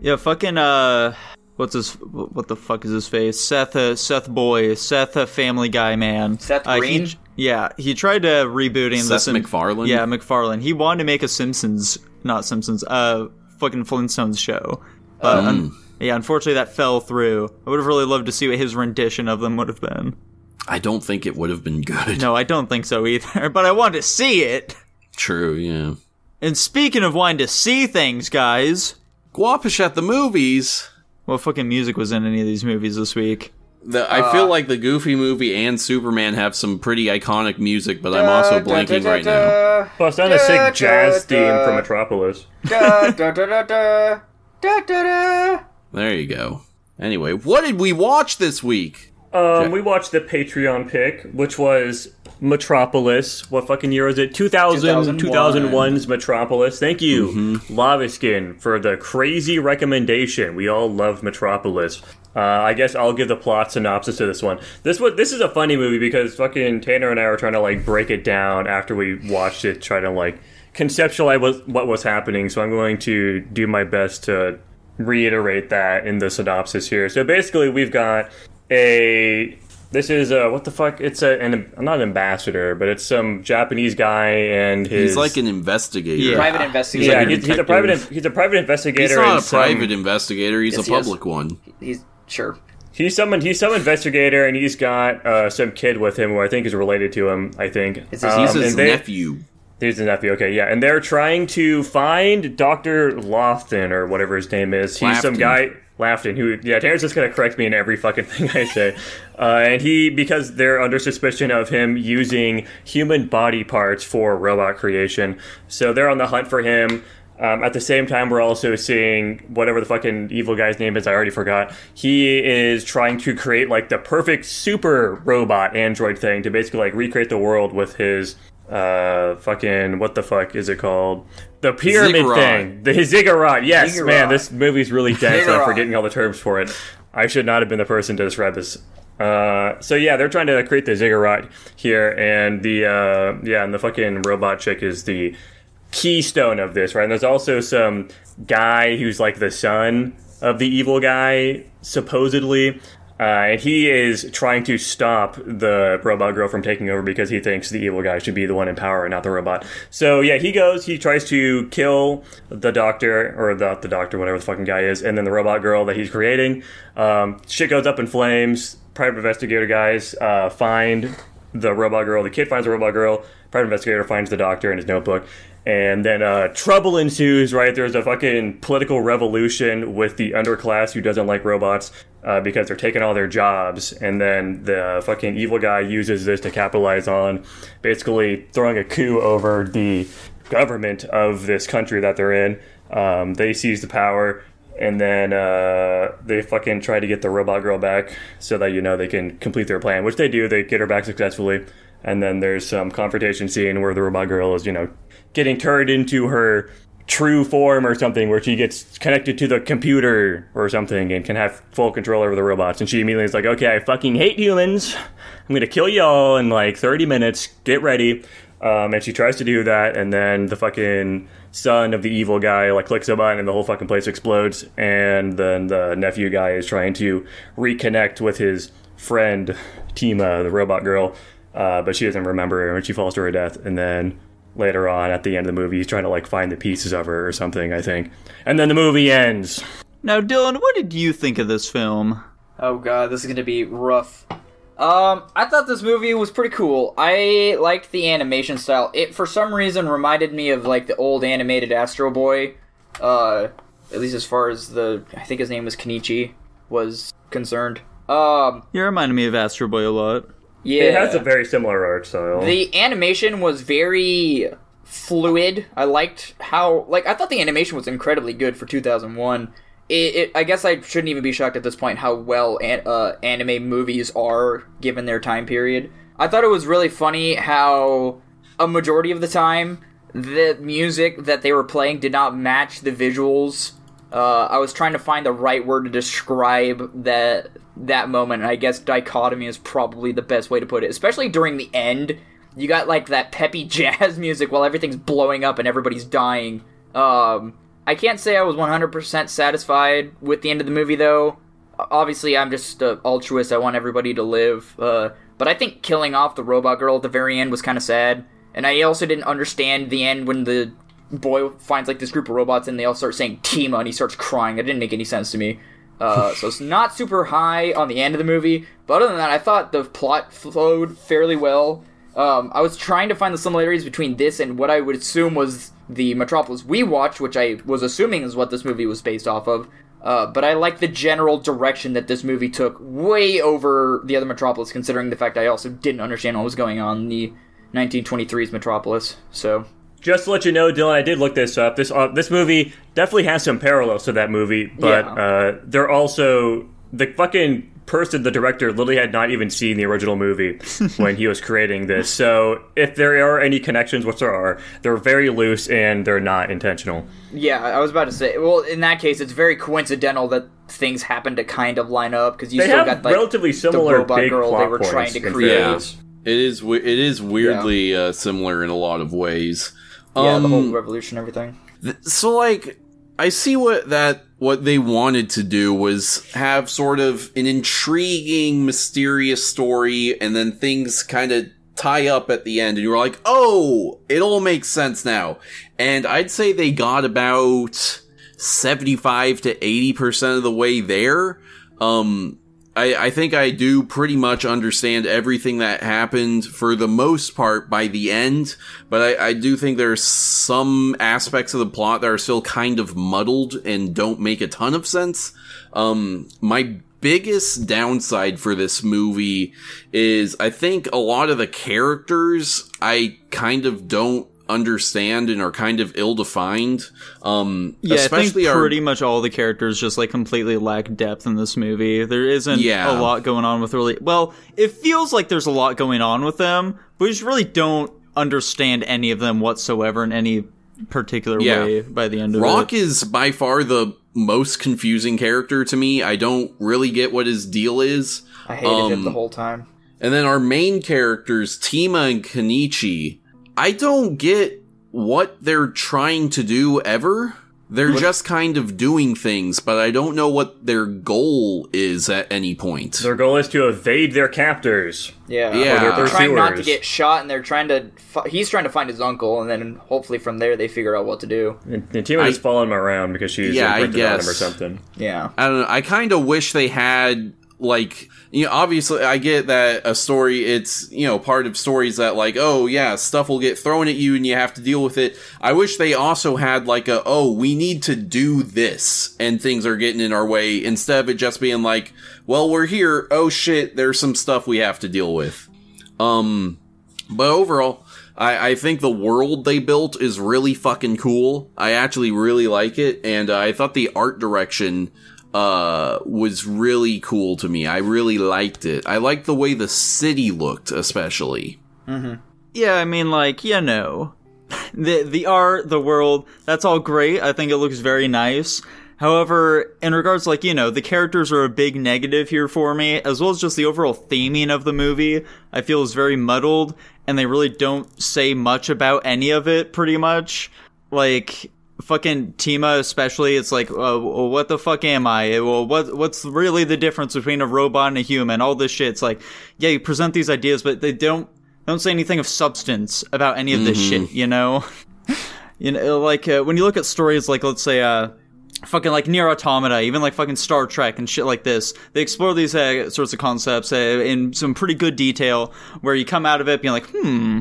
Yeah, fucking uh, what's his? What the fuck is his face? Seth, uh, Seth Boy, Seth, uh, Family Guy man. Seth Uh, he- Green? yeah, he tried to rebooting the Seth Sim- MacFarlane? Yeah, MacFarlane. He wanted to make a Simpsons, not Simpsons, uh, fucking Flintstones show. But un- yeah, unfortunately that fell through. I would have really loved to see what his rendition of them would have been. I don't think it would have been good. No, I don't think so either. But I wanted to see it. True, yeah. And speaking of wanting to see things, guys, Guapish at the movies. What fucking music was in any of these movies this week? The, I feel uh, like the Goofy movie and Superman have some pretty iconic music, but I'm also blanking right now. Plus, on a sick jazz theme from Metropolis. Da, da, da, da, da, da, da, da. There you go. Anyway, what did we watch this week? Um, we watched the Patreon pick, which was Metropolis. What fucking year was it? 2000, 2001. 2001's Metropolis. Thank you, Lava Skin, for the crazy recommendation. We all love Metropolis. Uh, I guess I'll give the plot synopsis to this one. This one, this is a funny movie because fucking Tanner and I were trying to like break it down after we watched it, try to like conceptualize what, what was happening. So I'm going to do my best to reiterate that in the synopsis here. So basically, we've got a this is uh what the fuck? It's a an I'm not an ambassador, but it's some Japanese guy and his He's like an investigator. Yeah. Private investigator. yeah like a he's, he's a private he's a private investigator. He's not a some- private investigator. He's Yes, a he public one. He's sure. He's someone. He's some investigator, and he's got uh, some kid with him who I think is related to him. I think Is this- Um, He's his they- nephew. He's his nephew. Okay, yeah, and they're trying to find Doctor Lofton or whatever his name is. He's some guy Lafton who. Yeah, Terrence's just gonna correct me in every fucking thing I say. Uh, and he because they're under suspicion of him using human body parts for robot creation, so they're on the hunt for him. Um, at the same time, we're also seeing whatever the fucking evil guy's name is. I already forgot. He is trying to create like the perfect super robot android thing to basically like recreate the world with his uh fucking what the fuck is it called? The pyramid Ziggurat. thing. The ziggurat. Yes, Ziggurat. man, this movie's really dense. I'm forgetting all the terms for it. I should not have been the person to describe this. Uh, so yeah, they're trying to create the ziggurat here, and the uh, yeah, and the fucking robot chick is the keystone of this, right? And there's also some guy who's like the son of the evil guy, supposedly. Uh, and he is trying to stop the robot girl from taking over because he thinks the evil guy should be the one in power and not the robot. So yeah, he goes, he tries to kill the doctor or the the doctor, whatever the fucking guy is, and then the robot girl that he's creating. Um, shit goes up in flames. Private investigator guys uh, find the robot girl. The kid finds the robot girl. Private investigator finds the doctor in his notebook, And then uh, trouble ensues, right? There's a fucking political revolution with the underclass who doesn't like robots uh, because they're taking all their jobs. And then the fucking evil guy uses this to capitalize on basically throwing a coup over the government of this country that they're in. Um, they seize the power and then uh, they fucking try to get the robot girl back so that you know they can complete their plan, which they do. They get her back successfully, and then there's some confrontation scene where the robot girl is you know getting turned into her true form or something, where she gets connected to the computer or something and can have full control over the robots. And she immediately is like, "Okay, I fucking hate humans. I'm gonna kill y'all in like 30 minutes. Get ready." Um, and she tries to do that, and then the fucking son of the evil guy like clicks a button, and the whole fucking place explodes. And then the nephew guy is trying to reconnect with his friend Tima, the robot girl, uh, but she doesn't remember her, and she falls to her death. And then later on, at the end of the movie, he's trying to like find the pieces of her or something, I think. And then the movie ends. Now, Dylan, what did you think of this film? Oh god, this is gonna be rough. Um, I thought this movie was pretty cool. I liked the animation style. It for some reason reminded me of like the old animated Astro Boy. Uh, at least as far as the I think his name was Kenichi was concerned. Um, You reminded me of Astro Boy a lot. Yeah, It has a very similar art style. the animation was very fluid. I liked how like I thought the animation was incredibly good for 2001. It, it I guess I shouldn't even be shocked at this point how well an, uh, anime movies are given their time period. I thought it was really funny how a majority of the time the music that they were playing did not match the visuals. Uh, I was trying to find the right word to describe that that moment, I guess dichotomy is probably the best way to put it. Especially during the end, you got like that peppy jazz music while everything's blowing up and everybody's dying. Um, I can't say I was 100% satisfied with the end of the movie, though. Obviously, I'm just an altruist. I want everybody to live. Uh, but I think killing off the robot girl at the very end was kind of sad. And I also didn't understand the end when the boy finds like this group of robots and they all start saying Tima and he starts crying. That didn't make any sense to me. Uh, so it's not super high on the end of the movie. But other than that, I thought the plot flowed fairly well. Um, I was trying to find the similarities between this and what I would assume was the Metropolis we watched, which I was assuming is what this movie was based off of. Uh, but I like the general direction that this movie took way over the other Metropolis, considering the fact I also didn't understand what was going on in the 1923's Metropolis. So Just to let you know, Dylan, I did look this up. This uh, this movie definitely has some parallels to that movie, but Yeah. uh, they're also the fucking person, the director, literally had not even seen the original movie when he was creating this. So if there are any connections, which there are, they're very loose and they're not intentional. yeah, I was about to say. Well, in that case, it's very coincidental that things happen to kind of line up because you They still have got like relatively the similar robot big girl plot they were points trying to create. fairness. It is it is weirdly uh, similar in a lot of ways. Yeah, the Um, whole revolution, and everything. so like I see what that what they wanted to do was have sort of an intriguing, mysterious story, and then things kind of tie up at the end, and you're like, oh, it all makes sense now. And I'd say they got about seventy five to eighty percent of the way there. Um, I, I think I do pretty much understand everything that happened for the most part by the end, but I, I do think there's some aspects of the plot that are still kind of muddled and don't make a ton of sense. Um, my biggest downside for this movie is I think a lot of the characters I kind of don't understand and are kind of ill-defined. Um, Yeah, especially I think our pretty much all the characters just like completely lack depth in this movie. There isn't Yeah. a lot going on with really. Well, it feels like there's a lot going on with them, but we just really don't understand any of them whatsoever in any particular Yeah. way by the end of Rock is by far the most confusing character to me. I don't really get what his deal is. I hated him Um, the whole time. And then our main characters, Tima and Kenichi, I don't get what they're trying to do ever. They're just kind of doing things, but I don't know what their goal is at any point. Their goal is to evade their captors. Yeah, Yeah. They're Or their trying not to pursuers. get shot, and they're trying to. Fi- he's trying to find his uncle, and then hopefully from there they figure out what to do. And, and Tima I- following him around because she's Yeah, I imprinted on him or guess. something. Yeah, I don't know. I kind of wish they had like you know obviously i get that a story it's you know part of stories that like oh yeah stuff will get thrown at you and you have to deal with it i wish they also had like a oh we need to do this and things are getting in our way instead of it just being like well we're here oh shit there's some stuff we have to deal with um but overall I, I think the world they built is really fucking cool. I actually really like it, and uh, I thought the art direction uh was really cool to me. I really liked it. I liked the way the city looked, especially. Yeah, I mean, like, you know, the the art, the world, that's all great. I think it looks very nice. However, in regards, like, you know, the characters are a big negative here for me, as well as just the overall theming of the movie, I feel is very muddled, and they really don't say much about any of it, pretty much. Like, fucking Tima especially, it's like, uh, what the fuck am I? Well, what what's really the difference between a robot and a human? All this shit. It's like, yeah, you present these ideas, but they don't don't say anything of substance about any of this shit. You know, you know, like uh, when you look at stories like, let's say, uh, fucking like Nier Automata, even like fucking Star Trek and shit like this. They explore these uh, sorts of concepts uh, in some pretty good detail, where you come out of it being like, hmm,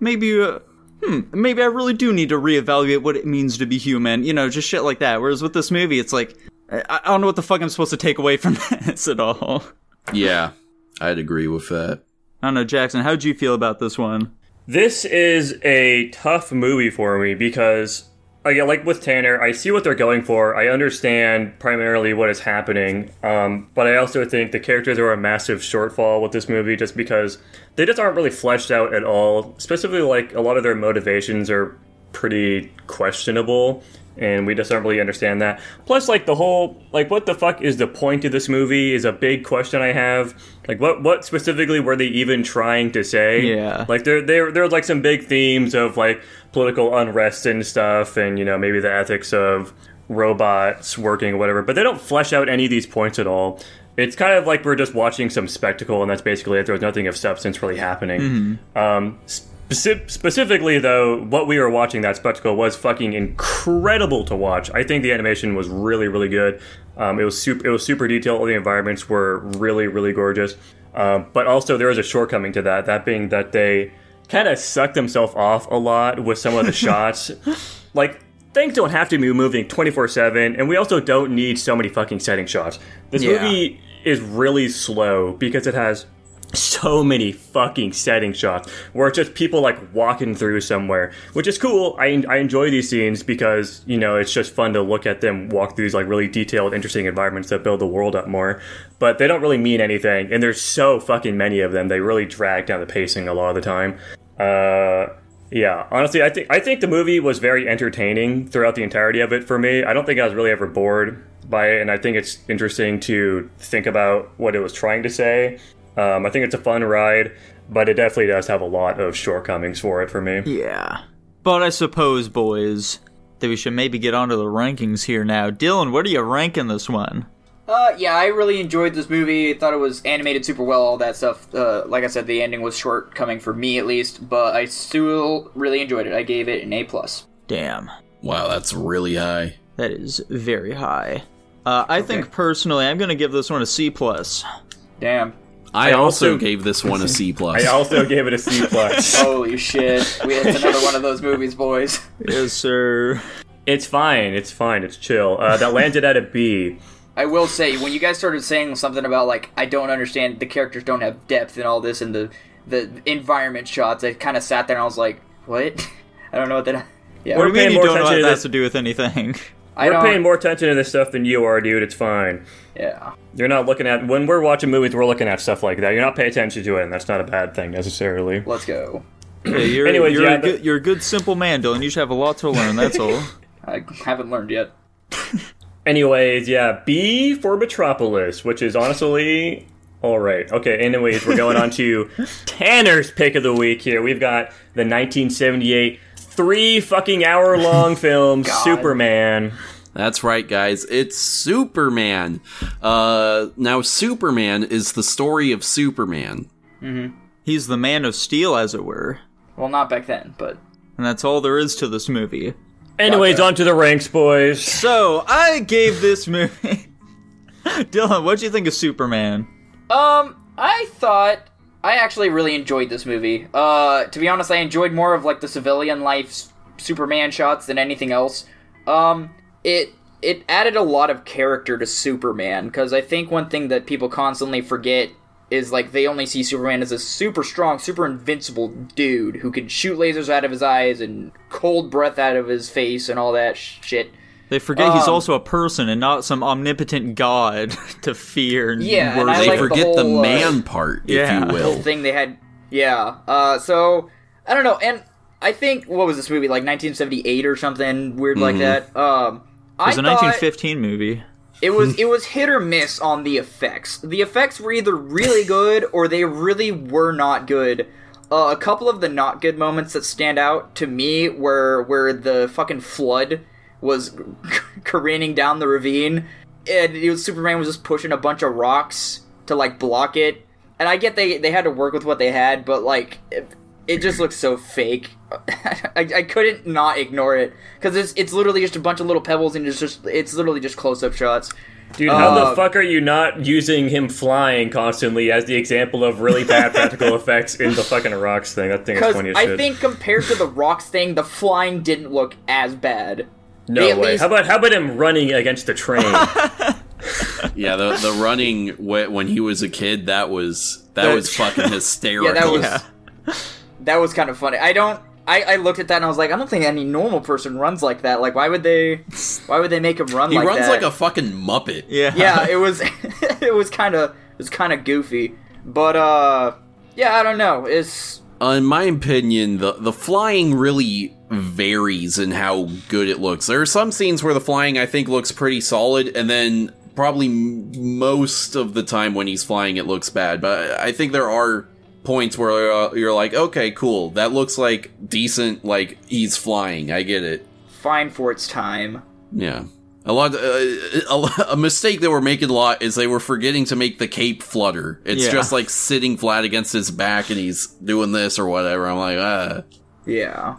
maybe. Hmm, maybe I really do need to reevaluate what it means to be human, you know, just shit like that. Whereas with this movie, it's like, I, I don't know what the fuck I'm supposed to take away from this at all. Yeah, I'd agree with that. I don't know, Jackson, how'd you feel about this one? This is a tough movie for me because, again, like with Tanner, I see what they're going for. I understand primarily what is happening, um, but I also think the characters are a massive shortfall with this movie just because they just aren't really fleshed out at all. Specifically, like a lot of their motivations are pretty questionable. And we just don't really understand that. Plus, like the whole, like, what the fuck is the point of this movie? Is a big question I have. Like, what, what specifically were they even trying to say? Yeah. Like there there there's like some big themes of like political unrest and stuff and you know maybe the ethics of robots working or whatever, but they don't flesh out any of these points at all. It's kind of like we're just watching some spectacle and that's basically it. There's nothing of substance really happening. Um speci- specifically though, what we were watching that spectacle was fucking incredible to watch. I think the animation was really really good. Um, it was super it was super detailed. All the environments were really really gorgeous. Um, but also there is a shortcoming to that. That being that they kind of sucked themselves off a lot with some of the shots. Like things don't have to be moving 24/7 and we also don't need so many fucking setting shots. This Yeah. movie is really slow because it has so many fucking setting shots where it's just people like walking through somewhere, which is cool. I, I enjoy these scenes because, you know, it's just fun to look at them walk through these like really detailed, interesting environments that build the world up more. But they don't really mean anything, and there's so fucking many of them. They really drag down the pacing a lot of the time. Uh, yeah, honestly, I think I think the movie was very entertaining throughout the entirety of it for me. I don't think I was really ever bored by it, and I think it's interesting to think about what it was trying to say. Um, I think it's a fun ride, but it definitely does have a lot of shortcomings for it for me. Yeah. But I suppose, boys, that we should maybe get onto the rankings here now. Dylan, what are you ranking this one? Uh, yeah, I really enjoyed this movie. I thought it was animated super well, all that stuff. Uh, like I said, the ending was shortcoming for me at least, but I still really enjoyed it. I gave it an A plus. Damn. Wow, that's really high. That is very high. Uh, I think personally, I'm going to give this one a C plus. Damn. I, I also, also- gave this one a C plus. I also gave it a C plus. Holy shit. We it's another one of those movies, boys. Yes, sir. it's fine. It's fine. It's chill. Uh, that landed at a B. I will say, when you guys started saying something about like I don't understand the characters don't have depth and all this and the the environment shots, I kind of sat there and I was like, what? I don't know what that. Yeah, What do you mean you don't know what that has to do with anything? I We're paying more attention to this stuff than you are, dude. It's fine. Yeah. You're not looking at when we're watching movies. We're looking at stuff like that. You're not paying attention to it, and that's not a bad thing necessarily. Let's go. Yeah, you're, Anyways, you're, yeah, a the- good, you're a good, simple man, Dylan. You should have a lot to learn, that's all. I haven't learned yet. Anyways, yeah, B for Metropolis, which is honestly all right. Okay. Anyways, we're going on to Tanner's pick of the week here. We've got the 1978 three fucking hour long film Superman. That's right, guys. It's Superman. Uh, now Superman is the story of Superman. He's the man of steel, as it were. Well, not back then, but And that's all there is to this movie. Anyways, on to the ranks, boys. So, I gave this movie. Dylan, what'd you think of Superman? Um, I thought I actually really enjoyed this movie. Uh, to be honest, I enjoyed more of like the civilian life Superman shots than anything else. Um, it it added a lot of character to Superman because I think one thing that people constantly forget is like they only see Superman as a super strong, super invincible dude who can shoot lasers out of his eyes and cold breath out of his face and all that sh- shit. They forget he's Um, also a person and not some omnipotent god to fear. And Yeah, and I worship. They like the forget the, whole, uh, man part, if yeah. you whole will. thing they had. Yeah. Uh, so I don't know, and I think what was this movie like 1978 or something weird like that. Um, It was I a 1915 movie. it was it was hit or miss on the effects. The effects were either really good or they really were not good. Uh, a couple of the not good moments that stand out to me were where the fucking flood was careening down the ravine, and it was, Superman was just pushing a bunch of rocks to like block it. And I get they they had to work with what they had, but like it, it just looks so fake. I, I couldn't not ignore it because it's it's literally just a bunch of little pebbles and it's just it's literally just close up shots. Dude, how Uh, the fuck are you not using him flying constantly as the example of really bad practical effects in the fucking rocks thing? That thing is funny as I think compared to the rocks thing, the flying didn't look as bad. No they way. least- How about how about him running against the train? Yeah, the the running when he was a kid, that was that That- was fucking hysterical. Yeah, that was Yeah. that was kind of funny. I don't. I, I looked at that and I was like, I don't think any normal person runs like that. Like, why would they? Why would they make him run he like runs that? like a fucking muppet. Yeah. yeah, it was it was kind of it was kind of goofy, but uh, yeah, I don't know. It's Uh, in my opinion, the the flying really varies in how good it looks. There are some scenes where the flying I think looks pretty solid, and then probably m- most of the time when he's flying, it looks bad. But I think there are points where uh, you're like, okay, cool, that looks like decent. Like he's flying. I get it. fine for its time. Yeah. A lot, uh, a, a mistake they were making a lot is they were forgetting to make the cape flutter. It's Yeah. just like sitting flat against his back and he's doing this or whatever. I'm like, ah. Yeah.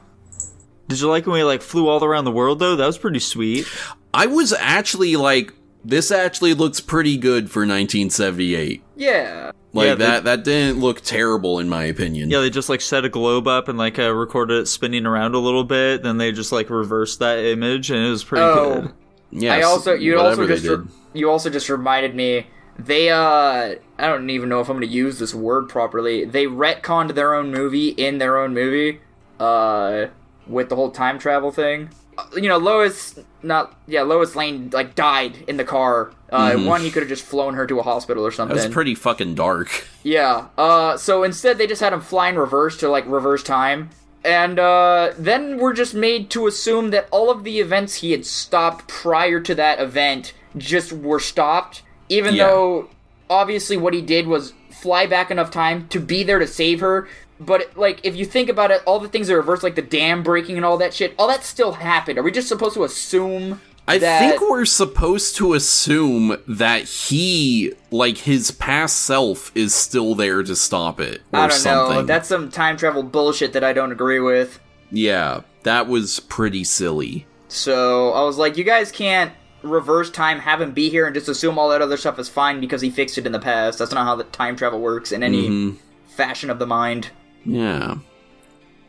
Did you like when we like flew all around the world though? That was pretty sweet. I was actually like, this actually looks pretty good for 1978. Yeah. Like Yeah, they- that, that didn't look terrible in my opinion. Yeah, they just like set a globe up and like uh, recorded it spinning around a little bit. Then they just like reversed that image, and it was pretty Oh. good. Yes, I also you also just re- you also just reminded me they uh I don't even know if I'm going to use this word properly. They retconned their own movie in their own movie uh with the whole time travel thing. Uh, You know, Lois not yeah, Lois Lane like died in the car. Uh one he could have just flown her to a hospital or something. That was pretty fucking dark. Yeah. Uh, so instead, they just had him fly in reverse to like reverse time, and uh, then we're just made to assume that all of the events he had stopped prior to that event just were stopped, even Yeah. though obviously what he did was fly back enough time to be there to save her. But like, if you think about it, all the things that reverse, like the dam breaking and all that shit, all that still happened. Are we just supposed to assume? I that... think we're supposed to assume that he, like his past self, is still there to stop it or I don't something. know. That's some time travel bullshit that I don't agree with. yeah, that was pretty silly. So I was like, you guys can't reverse time, have him be here, and just assume all that other stuff is fine because he fixed it in the past. That's not how the time travel works in any Mm-hmm. fashion of the mind. Yeah.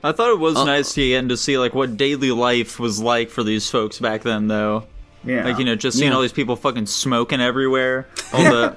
I thought it was Uh, nice again to see like what daily life was like for these folks back then, though. Yeah. Like you know, just seeing Yeah. all these people fucking smoking everywhere, all the,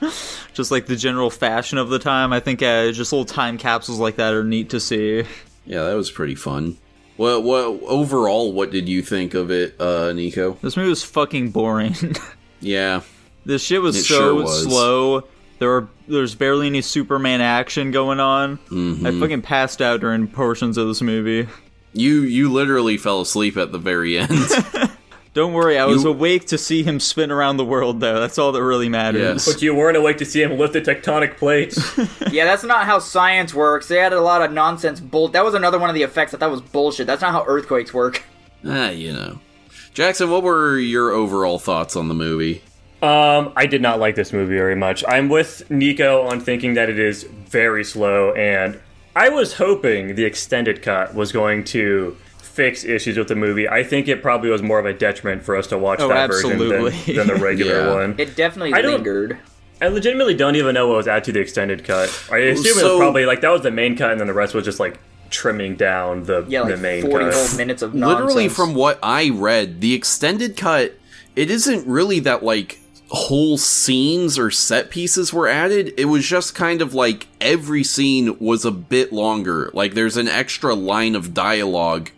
just like the general fashion of the time. I think uh, just little time capsules like that are neat to see. Yeah, that was pretty fun. Well, what overall what did you think of it, uh Nico? This movie was fucking boring. Yeah. this shit was It so sure was. slow. There were there's barely any Superman action going on. Mm-hmm. I fucking passed out during portions of this movie. You you literally fell asleep at the very end. Don't worry, I was You- awake to see him spin around the world, though. That's all that really matters. Yes. but you weren't awake to see him lift the tectonic plates. yeah, that's not how science works. They added a lot of nonsense bull. That was another one of the effects that that was bullshit. That's not how earthquakes work. ah, you know. Jackson, what were your overall thoughts on the movie? Um, I did not like this movie very much. I'm with Nico on thinking that it is very slow, and I was hoping the extended cut was going to fix issues with the movie. I think it probably was more of a detriment for us to watch Oh, that version than, than the regular Yeah. one. It definitely I lingered. I legitimately don't even know what was added to the extended cut. I assume it was probably like that was the main cut, and then the rest was just like trimming down the Yeah, the main forty cut. whole minutes of nonsense. Literally, from what I read, the extended cut, it isn't really that like whole scenes or set pieces were added. It was just kind of like every scene was a bit longer. Like there's an extra line of dialogue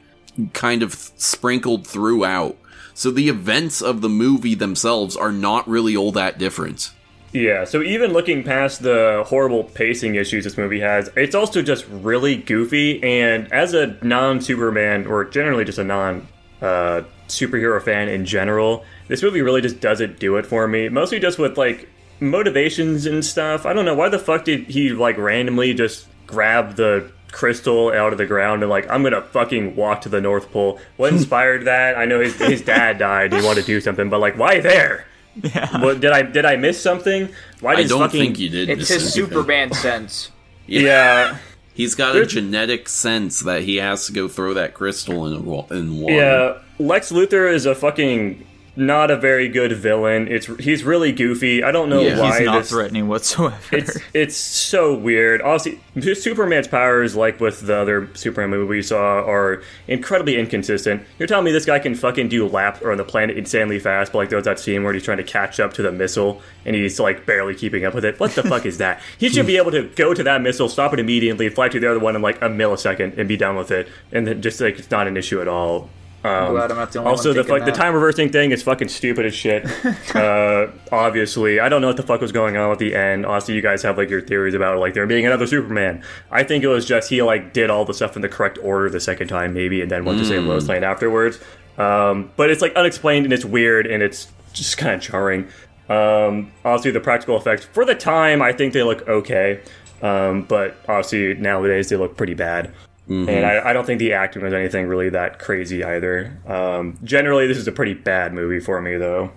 kind of sprinkled throughout. So the events of the movie themselves are not really all that different. Yeah, so even looking past the horrible pacing issues this movie has, it's also just really goofy. And as a non Superman, or generally just a non uh, superhero fan in general, this movie really just doesn't do it for me. Mostly just with like motivations and stuff. I don't know why the fuck did he like randomly just grab the crystal out of the ground and like I'm gonna fucking walk to the North Pole. What inspired that? I know his his dad died. He wanted to do something, but like why there? Yeah. What did I did I miss something? Why I don't fucking think you did. it's miss his anything. Superman sense. Yeah. He's got a genetic sense that he has to go throw that crystal in, a wa- in water. Yeah, Lex Luthor is a fucking not a very good villain. It's he's really goofy. I don't know Yeah. why He's not this, threatening whatsoever. It's it's so weird. Obviously, Superman's powers, like with the other Superman movie we saw, are incredibly inconsistent. You're telling me this guy can fucking do laps around the planet insanely fast, but like there's that scene where he's trying to catch up to the missile and he's like barely keeping up with it. What the fuck is that? He should be able to go to that missile, stop it immediately, fly to the other one in like a millisecond, and be done with it, and then just like it's not an issue at all. Um, glad I'm not the only also, one the thinking fuck, the time reversing thing is fucking stupid as shit. uh, obviously, I don't know what the fuck was going on at the end. Honestly, you guys have like your theories about like there being another Superman. I think it was just he like did all the stuff in the correct order the second time, maybe, and then went to save Lois Lane afterwards. Um, but it's like unexplained and it's weird and it's just kind of jarring. Um, obviously, the practical effects for the time, I think they look okay. Um, but obviously nowadays they look pretty bad. And I, I don't think the acting was anything really that crazy either. Um, generally, this is a pretty bad movie for me, though.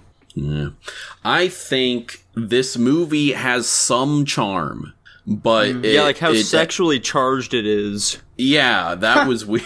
I think this movie has some charm, but it, yeah, like how it- sexually charged it is. Yeah, that was weird.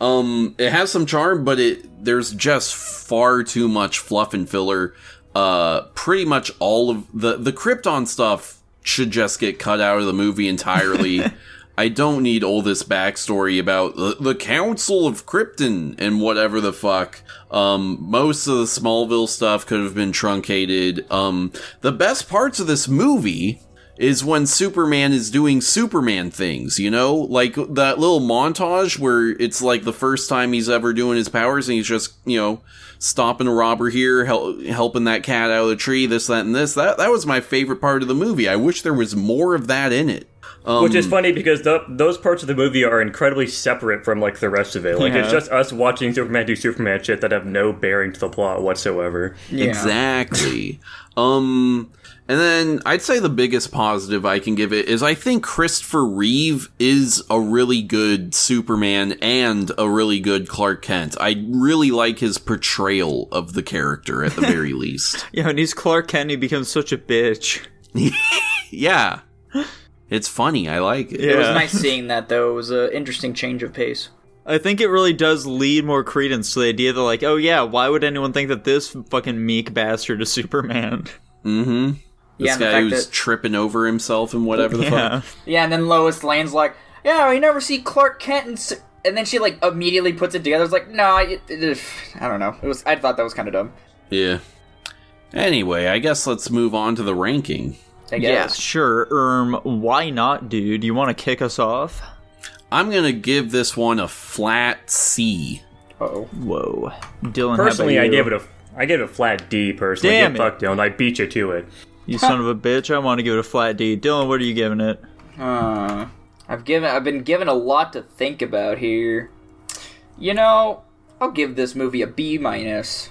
Um, it has some charm, but it there's just far too much fluff and filler. Uh, pretty much all of the the Krypton stuff should just get cut out of the movie entirely. I don't need all this backstory about the, the Council of Krypton and whatever the fuck. Um, most of the Smallville stuff could have been truncated. Um, the best parts of this movie is when Superman is doing Superman things, you know? Like that little montage where it's like the first time he's ever doing his powers and he's just, you know, stopping a robber here, hel- helping that cat out of the tree, this, that, and this. That, that was my favorite part of the movie. I wish there was more of that in it. Um, Which is funny because the, those parts of the movie are incredibly separate from like the rest of it. Like it's just us watching Superman do Superman shit that have no bearing to the plot whatsoever. Yeah. Exactly. um, and then I'd say the biggest positive I can give it is I think Christopher Reeve is a really good Superman and a really good Clark Kent. I really like his portrayal of the character at the very least. Yeah, and he's Clark Kent, he becomes such a bitch. Yeah. It's funny. I like it. It was nice seeing that, though. It was an interesting change of pace. I think it really does lead more credence to the idea that, like, oh yeah, why would anyone think that this fucking meek bastard is Superman? Mm-hmm. This Yeah, and guy who's that- tripping over himself and whatever the Yeah. fuck. Yeah, and then Lois Lane's like, "Yeah, you never see Clark Kent," and, s- and then she like immediately puts it together. It's like, no, it, it, I don't know. It was. I thought that was kind of dumb. Yeah. Anyway, I guess let's move on to the ranking. I Yeah, sure. Um, why not, dude? You want to kick us off? I'm gonna give this one a flat C. Oh, Whoa, Dylan. Personally, how I about you? gave it a I gave it a flat D. Personally, Damn Get it. fucked, Dylan. I beat you to it. You son of a bitch! I want to give it a flat D. Dylan, what are you giving it? uh, I've given. I've been given a lot to think about here. You know, I'll give this movie a B minus.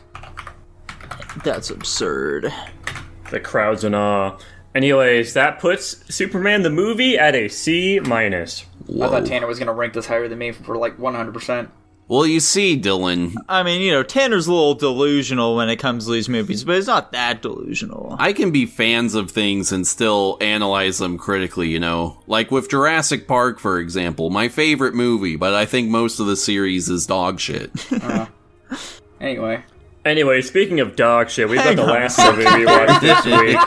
That's absurd. The crowd's in awe. Anyways, that puts Superman the movie at a C minus. I thought Tanner was gonna rank this higher than me for like 100. percent Well, you see, Dylan, I mean, you know, Tanner's a little delusional when it comes to these movies, but it's not that delusional. I can be fans of things and still analyze them critically, you know? Like with Jurassic Park, for example, my favorite movie, but I think most of the series is dog shit. Uh-huh. Anyway, Anyway, speaking of dog shit, we've got Hang the on. last movie we watched this week.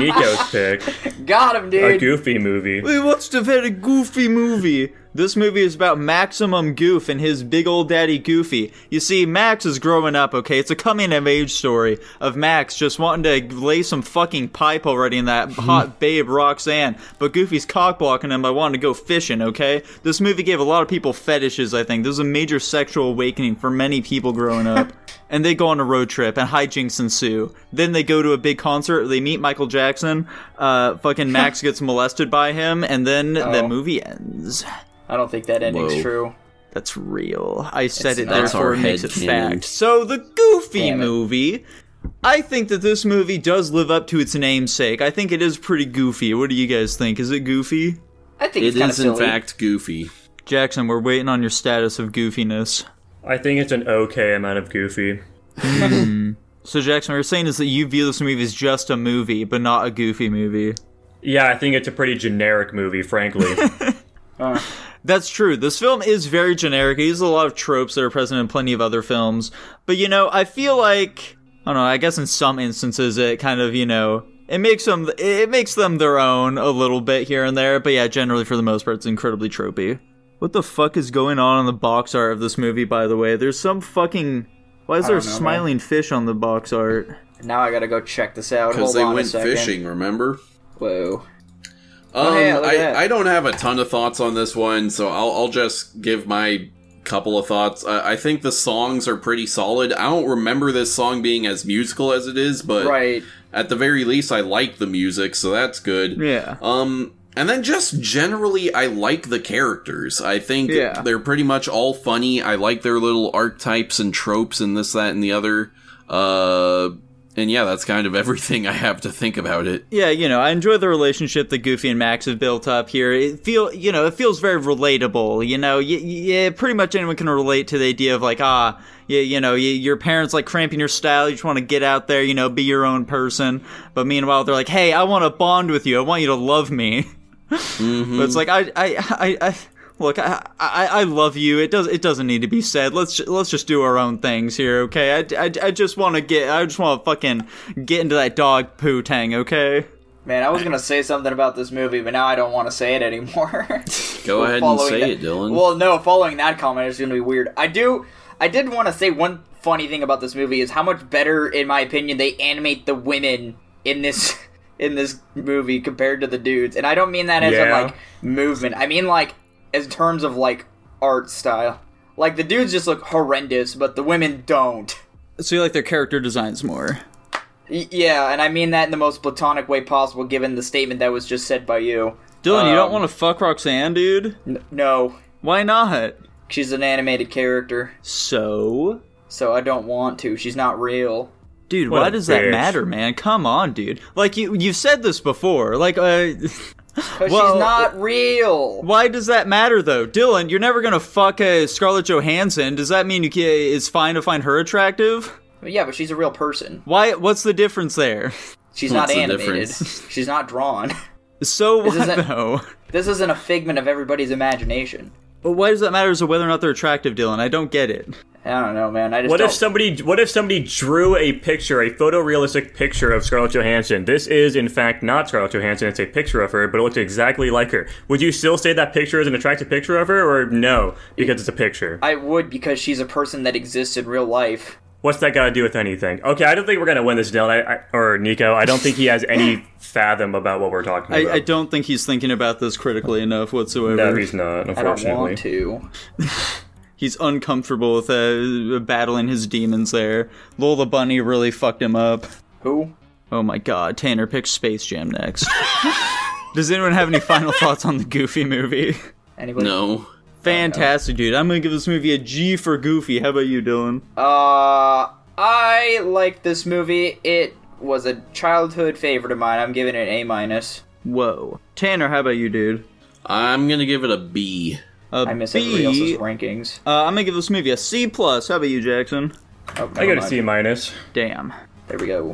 Nico's pick, got him, dude. a goofy movie. We watched a very goofy movie. This movie is about Maximum Goof and his big old daddy Goofy. You see, Max is growing up, okay? It's a coming of age story of Max just wanting to lay some fucking pipe already in that hot babe Roxanne, but Goofy's cock blocking him by wanting to go fishing, okay? This movie gave a lot of people fetishes, I think. This is a major sexual awakening for many people growing up. and they go on a road trip and hijinks ensue. Then they go to a big concert, they meet Michael Jackson, uh, fucking Max gets molested by him, and then the Oh. movie ends. I don't think that ending's Whoa. true. That's real. I said It's it, not. therefore it makes it headcanon. fact. So the Goofy Damn it. movie. I think that this movie does live up to its namesake. I think it is pretty goofy. What do you guys think? Is it goofy? I think It it's kind in fact, goofy. Jackson, we're waiting on your status of goofiness. I think it's an okay amount of goofy. Hmm. So Jackson, what you're saying is that you view this movie as just a movie, but not a goofy movie. Yeah, I think it's a pretty generic movie, frankly. That's true. This film is very generic. It uses a lot of tropes that are present in plenty of other films. But you know, I feel like I don't know, I guess in some instances it kind of, you know, it makes them it makes them their own a little bit here and there, but yeah, generally for the most part it's incredibly tropey. What the fuck is going on on the box art of this movie by the way? There's some fucking why is there a don't man. smiling fish on the box art? Now I gotta go check this out. Because they on went second. fishing, remember? Whoa. Um, yeah, look at that. I, I don't have a ton of thoughts on this one, so I'll, I'll just give my couple of thoughts. Uh, I think the songs are pretty solid. I don't remember this song being as musical as it is, but Right. at the very least, I like the music, so that's good. Yeah. Um, and then just generally, I like the characters. I think Yeah. they're pretty much all funny. I like their little archetypes and tropes and this, that, and the other. Uh, and yeah, that's kind of everything I have to think about it. Yeah, you know, I enjoy the relationship that Goofy and Max have built up here. It feel, you know, it feels very relatable. You know, y- yeah, pretty much anyone can relate to the idea of like, ah, yeah, you know, y- your parents like cramping your style. You just want to get out there, you know, be your own person. But meanwhile, they're like, hey, I want to bond with you. I want you to love me. Mm-hmm. But it's like, I, I, I, I look, I, I, I love you. It does, it doesn't need to be said. Let's, ju- let's just do our own things here, okay? I, I, I just want to get, I just want to fucking get into that dog poo tang, okay? Man, I was gonna say something about this movie, but now I don't want to say it anymore. Go ahead and say that- it, Dylan. Well, no, following that comment is gonna be weird. I do, I did want to say one funny thing about this movie is how much better, in my opinion, they animate the women in this in this movie compared to the dudes. And I don't mean that as Yeah. in like movement. I mean like as terms of like art style. Like the dudes just look horrendous, but the women don't. So you like their character designs more? Y- yeah, and I mean that in the most platonic way possible, given the statement that was just said by you. Dylan, you don't Um, want to fuck Roxanne, dude? N- no, Why not? she's an animated character, So, so I don't want to. She's not real. dude, What why a does that matter, man? Come on, dude. Like you, you've said this before. Like, uh, Because Well, she's not real. why does that matter though, Dylan? You're never gonna fuck a Scarlett Johansson. Does that mean you can, it's fine to find her attractive? Yeah, but she's a real person. Why? What's the difference there? She's What's not the animated. difference? she's not drawn. So what isn't- though? This isn't a figment of everybody's imagination. But why does that matter as to whether or not they're attractive, Dylan? I don't get it. I don't know, man. I just What don't. if somebody what if somebody drew a picture, a photorealistic picture of Scarlett Johansson? This is in fact not Scarlett Johansson, it's a picture of her, but it looks exactly like her. Would you still say that picture is an attractive picture of her or no, because it's a picture? I would because she's a person that exists in real life. What's that got to do with anything? Okay, I don't think we're going to win this Dylan I, I, or Nico. I don't think he has any fathom about what we're talking about. I, I don't think he's thinking about this critically enough whatsoever. No, he's not, I don't unfortunately. want to. He's uncomfortable with uh, battling his demons there. Lola Bunny really fucked him up. Who? Oh my god, Tanner picks Space Jam next. Does anyone have any final thoughts on the Goofy movie? Anybody? no. Fantastic, dude. I'm gonna give this movie a G for Goofy. How about you, Dylan? Uh, I like this movie. It was a childhood favorite of mine. I'm giving it an A minus. Whoa. Tanner, how about you, dude? I'm gonna give it a B. A I miss B. everybody else's rankings. Uh, I'm gonna give this movie a C plus. How about you, Jackson? Oh, I never got a mind. C minus. Damn. There we go.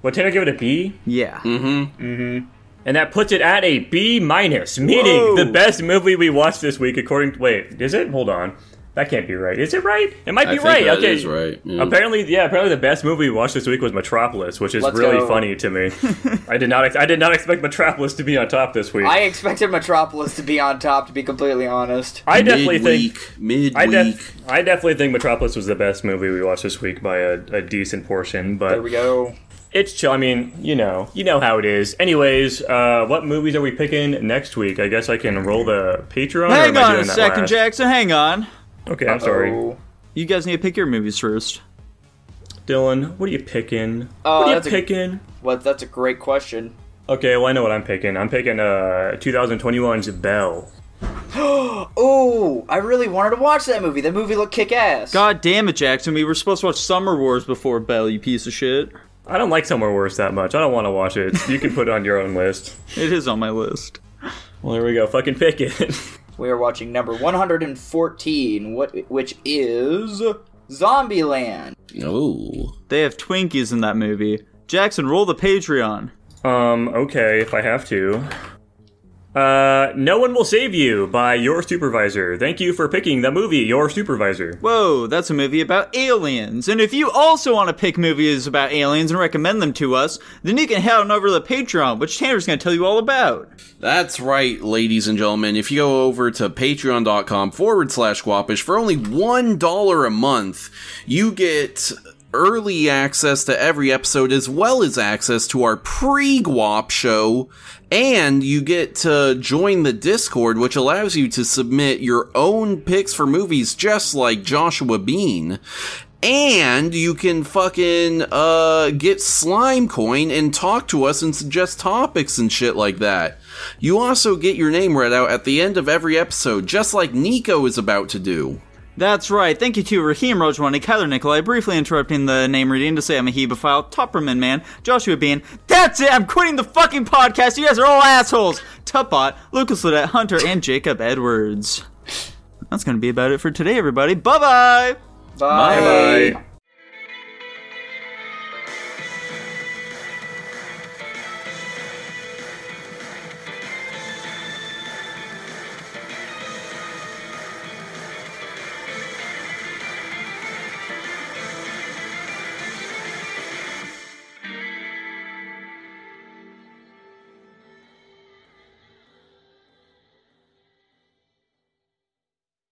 What Did I give it a B? Yeah. Mm-hmm. And that puts it at a B minus, meaning Whoa. the best movie we watched this week according to wait, is it? Hold on. That can't be right. Is it right? It might I be think right. that okay. is right. yeah. Apparently, yeah. Apparently, the best movie we watched this week was Metropolis, which is Let's really go. funny to me. I did not. Ex- I did not expect Metropolis to be on top this week. I I, expected Metropolis to be on top, to be completely honest. I definitely midweek, think. midweek. I, def- I definitely think Metropolis was the best movie we watched this week by a, a decent portion, But There but we go. it's chill. I mean, you know, you know how it is. Anyways, uh, what movies are we picking next week? I guess I can roll the Patreon. or Hang am I on doing a that second, last? Jackson. Hang on. Okay, I'm sorry. You guys need to pick your movies first. Dylan. What are you picking? Oh, what are you that's a- picking? What? That's a great question. Okay, well I know what I'm picking. I'm picking uh 2021's Bell. Oh, I really wanted to watch that movie. That movie looked kick ass. God damn it, Jackson. We were supposed to watch Summer Wars before Bell, you piece of shit. I don't like Summer Wars that much. I don't want to watch it. You can put it on your own list. It is on my list. Well, there we go. Fucking pick it. We are watching number 114, what, which is Zombieland. Oh. They have Twinkies in that movie. Jackson, roll the Patreon. um, okay, if I have to. Uh, No One Will Save You by Your Supervisor. Thank you for picking the movie Your Supervisor. Whoa, that's a movie about aliens. And if you also want to pick movies about aliens and recommend them to us, then you can head on over to the Patreon, which Tanner's going to tell you all about. That's right, ladies and gentlemen. If you go over to patreon.com forward slash guapish for only $1 a month, you get early access to every episode as well as access to our pre-guap show. And you get to join the Discord, which allows you to submit your own picks for movies just like Joshua Bean and you can fucking uh get slime coin and talk to us and suggest topics and shit like that you also get your name read out at the end of every episode just like nico is about to do That's right. Thank you to Raheem Rojwani, Kyler Nikolai, briefly interrupting the name reading to say I'm a Hebephile, Topperman Man, Joshua Bean. That's it! I'm quitting the fucking podcast! You guys are all assholes! Tupbot, Lucas Ludette, Hunter, and Jacob Edwards. That's gonna be about it for today, everybody. Bye bye! Bye. Bye.